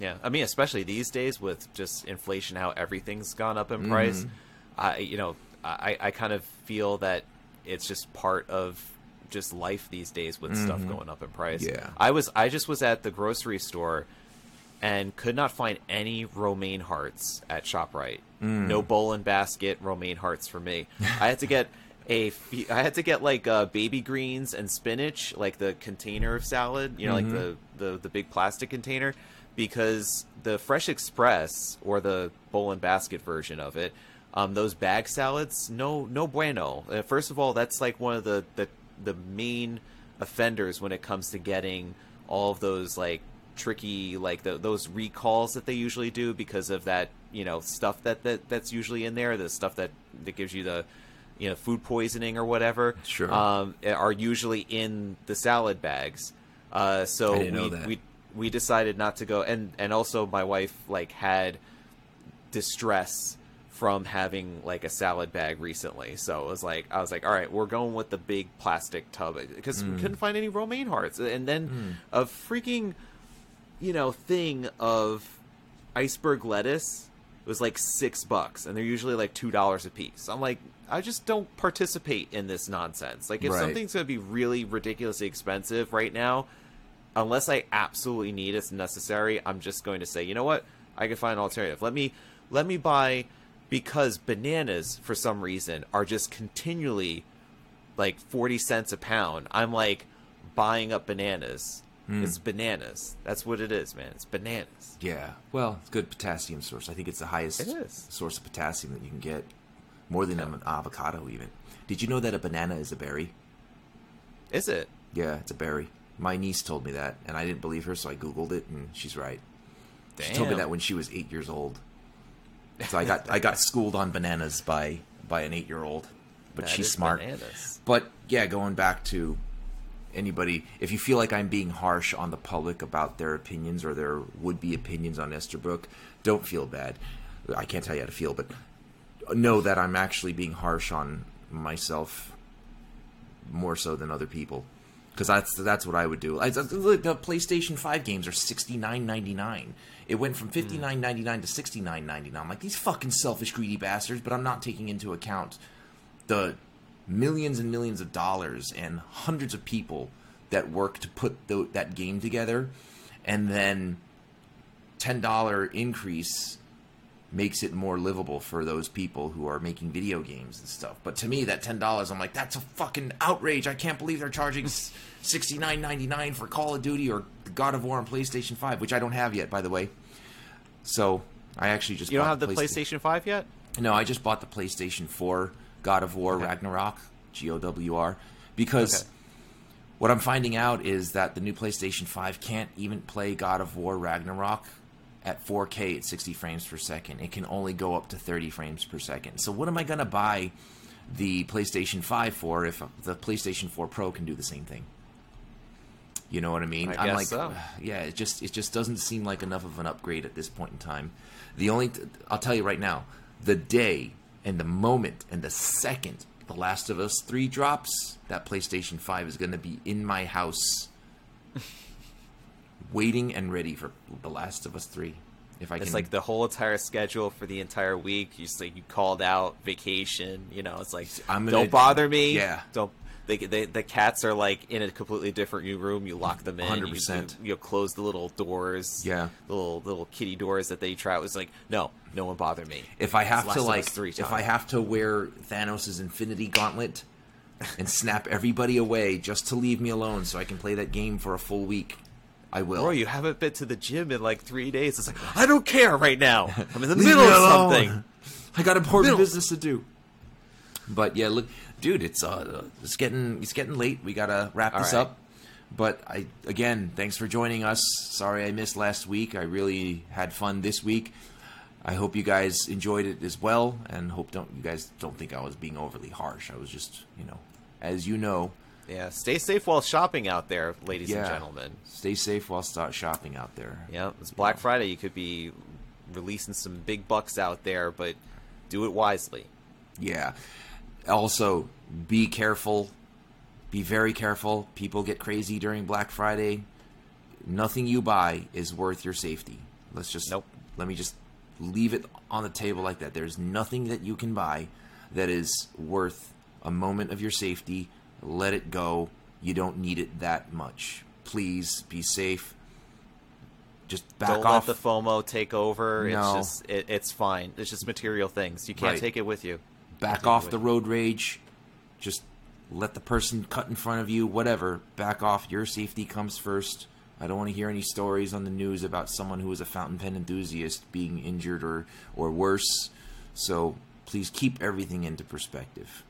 [SPEAKER 2] Yeah, I mean, especially these days with just inflation, how everything's gone up in price.
[SPEAKER 1] Mm-hmm.
[SPEAKER 2] I, you know, I, I kind of feel that it's just part of just life these days with stuff going up in price.
[SPEAKER 1] Mm-hmm. Yeah.
[SPEAKER 2] I was, I just was at the grocery store and could not find any romaine hearts at Shoprite.
[SPEAKER 1] Mm.
[SPEAKER 2] No bowl and basket romaine hearts for me. I had to get a, I had to get like uh, baby greens and spinach, like the container of salad, you know,
[SPEAKER 1] Mm-hmm.
[SPEAKER 2] like the, the the big plastic container, because the Fresh Express or the bowl and basket version of it, um, those bag salads, no no bueno. Uh, first of all, that's like one of the the the main offenders when it comes to getting all of those like tricky like the, those recalls that they usually do because of that you know stuff that, that that's usually in there the stuff that that gives you the you know, food poisoning or whatever,
[SPEAKER 1] Sure.
[SPEAKER 2] um, are usually in the salad bags. Uh, so we, we we decided not to go, and and also my wife like had distress from having like a salad bag recently. So it was like I was like, all right, we're going with the big plastic tub because
[SPEAKER 1] Mm.
[SPEAKER 2] we couldn't find any romaine hearts, and then a freaking you know thing of iceberg lettuce was like six bucks, and they're usually like two dollars a piece. I'm like. I just don't participate in this nonsense. Like, if
[SPEAKER 1] Right.
[SPEAKER 2] something's going to be really ridiculously expensive right now, unless I absolutely need it's necessary, I'm just going to say, you know what? I can find an alternative. Let me let me buy because bananas for some reason are just continually like 40 cents a pound. I'm like buying up bananas. Hmm. It's bananas. That's what it is, man. It's bananas.
[SPEAKER 1] Yeah. Well, it's good potassium source. I think it's the highest
[SPEAKER 2] It
[SPEAKER 1] source of potassium that you can get, more than an avocado even. Did you know that a banana is a berry?
[SPEAKER 2] Is it?
[SPEAKER 1] Yeah, it's a berry. My niece told me that, and I didn't believe her, so I googled it, and she's right. She told me that when she was eight years old. So I got I got schooled on bananas by by an eight year old, but
[SPEAKER 2] That
[SPEAKER 1] she's smart.
[SPEAKER 2] Bananas.
[SPEAKER 1] But yeah, going back to anybody, if you feel like I'm being harsh on the public about their opinions or their would be opinions on Esterbrook, don't feel bad. I can't tell you how to feel, but know that I'm actually being harsh on myself more so than other people. Because that's that's what I would do. I, the the PlayStation Five games are sixty nine ninety nine. It went from hmm. fifty nine ninety nine to sixty nine ninety nine. I'm like these fucking selfish, greedy bastards. But I'm not taking into account the millions and millions of dollars and hundreds of people that work to put tho- that game together, and then ten dollar increase makes it more livable for those people who are making video games and stuff. But to me, that ten dollars, I'm like, that's a fucking outrage. I can't believe they're charging sixty nine ninety nine for Call of Duty or God of War on PlayStation Five, which I don't have yet, by the way. So I actually just
[SPEAKER 2] You don't have the
[SPEAKER 1] Playsta-
[SPEAKER 2] PlayStation 5 yet?
[SPEAKER 1] no, I just bought the PlayStation 4 God of War Ragnarok, G O W R, because
[SPEAKER 2] Okay.
[SPEAKER 1] what I'm finding out is that the new PlayStation 5 can't even play God of War Ragnarok at 4K at 60 frames per second. It can only go up to 30 frames per second. So what am I going to buy the PlayStation 5 for if the PlayStation 4 Pro can do the same thing? You know what I mean?
[SPEAKER 2] I
[SPEAKER 1] I'm
[SPEAKER 2] guess
[SPEAKER 1] like,
[SPEAKER 2] so.
[SPEAKER 1] yeah, it just it just doesn't seem like enough of an upgrade at this point in time. The only I'll tell you right now, the day and the moment and the second The Last of Us 3 drops, that PlayStation 5 is going to be in my house waiting and ready for The Last of Us 3. If I
[SPEAKER 2] It's
[SPEAKER 1] can
[SPEAKER 2] like the whole entire schedule for the entire week. You just like you called out vacation. You know, it's like
[SPEAKER 1] I'm gonna-
[SPEAKER 2] don't bother me.
[SPEAKER 1] Yeah.
[SPEAKER 2] Don't. They, they, the cats are like in a completely different new room. You lock them in.
[SPEAKER 1] 100%.
[SPEAKER 2] You, you close the little doors.
[SPEAKER 1] Yeah.
[SPEAKER 2] Little little kitty doors that they try. It was like no, no one bother me.
[SPEAKER 1] if I have to like
[SPEAKER 2] 3
[SPEAKER 1] if. I have to wear Thanos' Infinity Gauntlet and snap everybody away just to leave me alone so I can play that game for a full week, I will.
[SPEAKER 2] Bro, you haven't been to the gym in like three days. It's like I don't care right now. I'm in the middle of something.
[SPEAKER 1] I got important
[SPEAKER 2] Middle.
[SPEAKER 1] business to do. But yeah, look, dude, it's uh, it's getting it's getting late. We gotta wrap
[SPEAKER 2] All
[SPEAKER 1] this
[SPEAKER 2] right.
[SPEAKER 1] up. But I again, thanks for joining us. Sorry I missed last week. I really had fun this week. I hope you guys enjoyed it as well, and hope don't you guys don't think I was being overly harsh. I was just, you know, as you know,
[SPEAKER 2] Yeah, stay safe while shopping out there, ladies and
[SPEAKER 1] Yeah.
[SPEAKER 2] gentlemen.
[SPEAKER 1] stay safe while start shopping out there.
[SPEAKER 2] Yeah, it's Black Friday. You could be releasing some big bucks out there, but do it wisely.
[SPEAKER 1] Yeah. Also, be careful. Be very careful. People get crazy during Black Friday. Nothing you buy is worth your safety. Let's just
[SPEAKER 2] Nope.
[SPEAKER 1] let me just leave it on the table like that. There's nothing that you can buy that is worth a moment of your safety. Let it go. You don't need it that much. Please be safe. Just back
[SPEAKER 2] Don't
[SPEAKER 1] off.
[SPEAKER 2] let the FOMO take over.
[SPEAKER 1] No.
[SPEAKER 2] It's just it, it's fine. It's just material things. You can't
[SPEAKER 1] Right.
[SPEAKER 2] take it with you.
[SPEAKER 1] Back off the road rage. Just let the person cut in front of you, whatever. Back off. Your safety comes first. I don't want to hear any stories on the news about someone who is a fountain pen enthusiast being injured or, or worse. So please keep everything into perspective.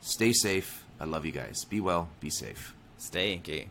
[SPEAKER 1] Stay safe. I love you guys. Be well. Be safe.
[SPEAKER 2] Stay inky.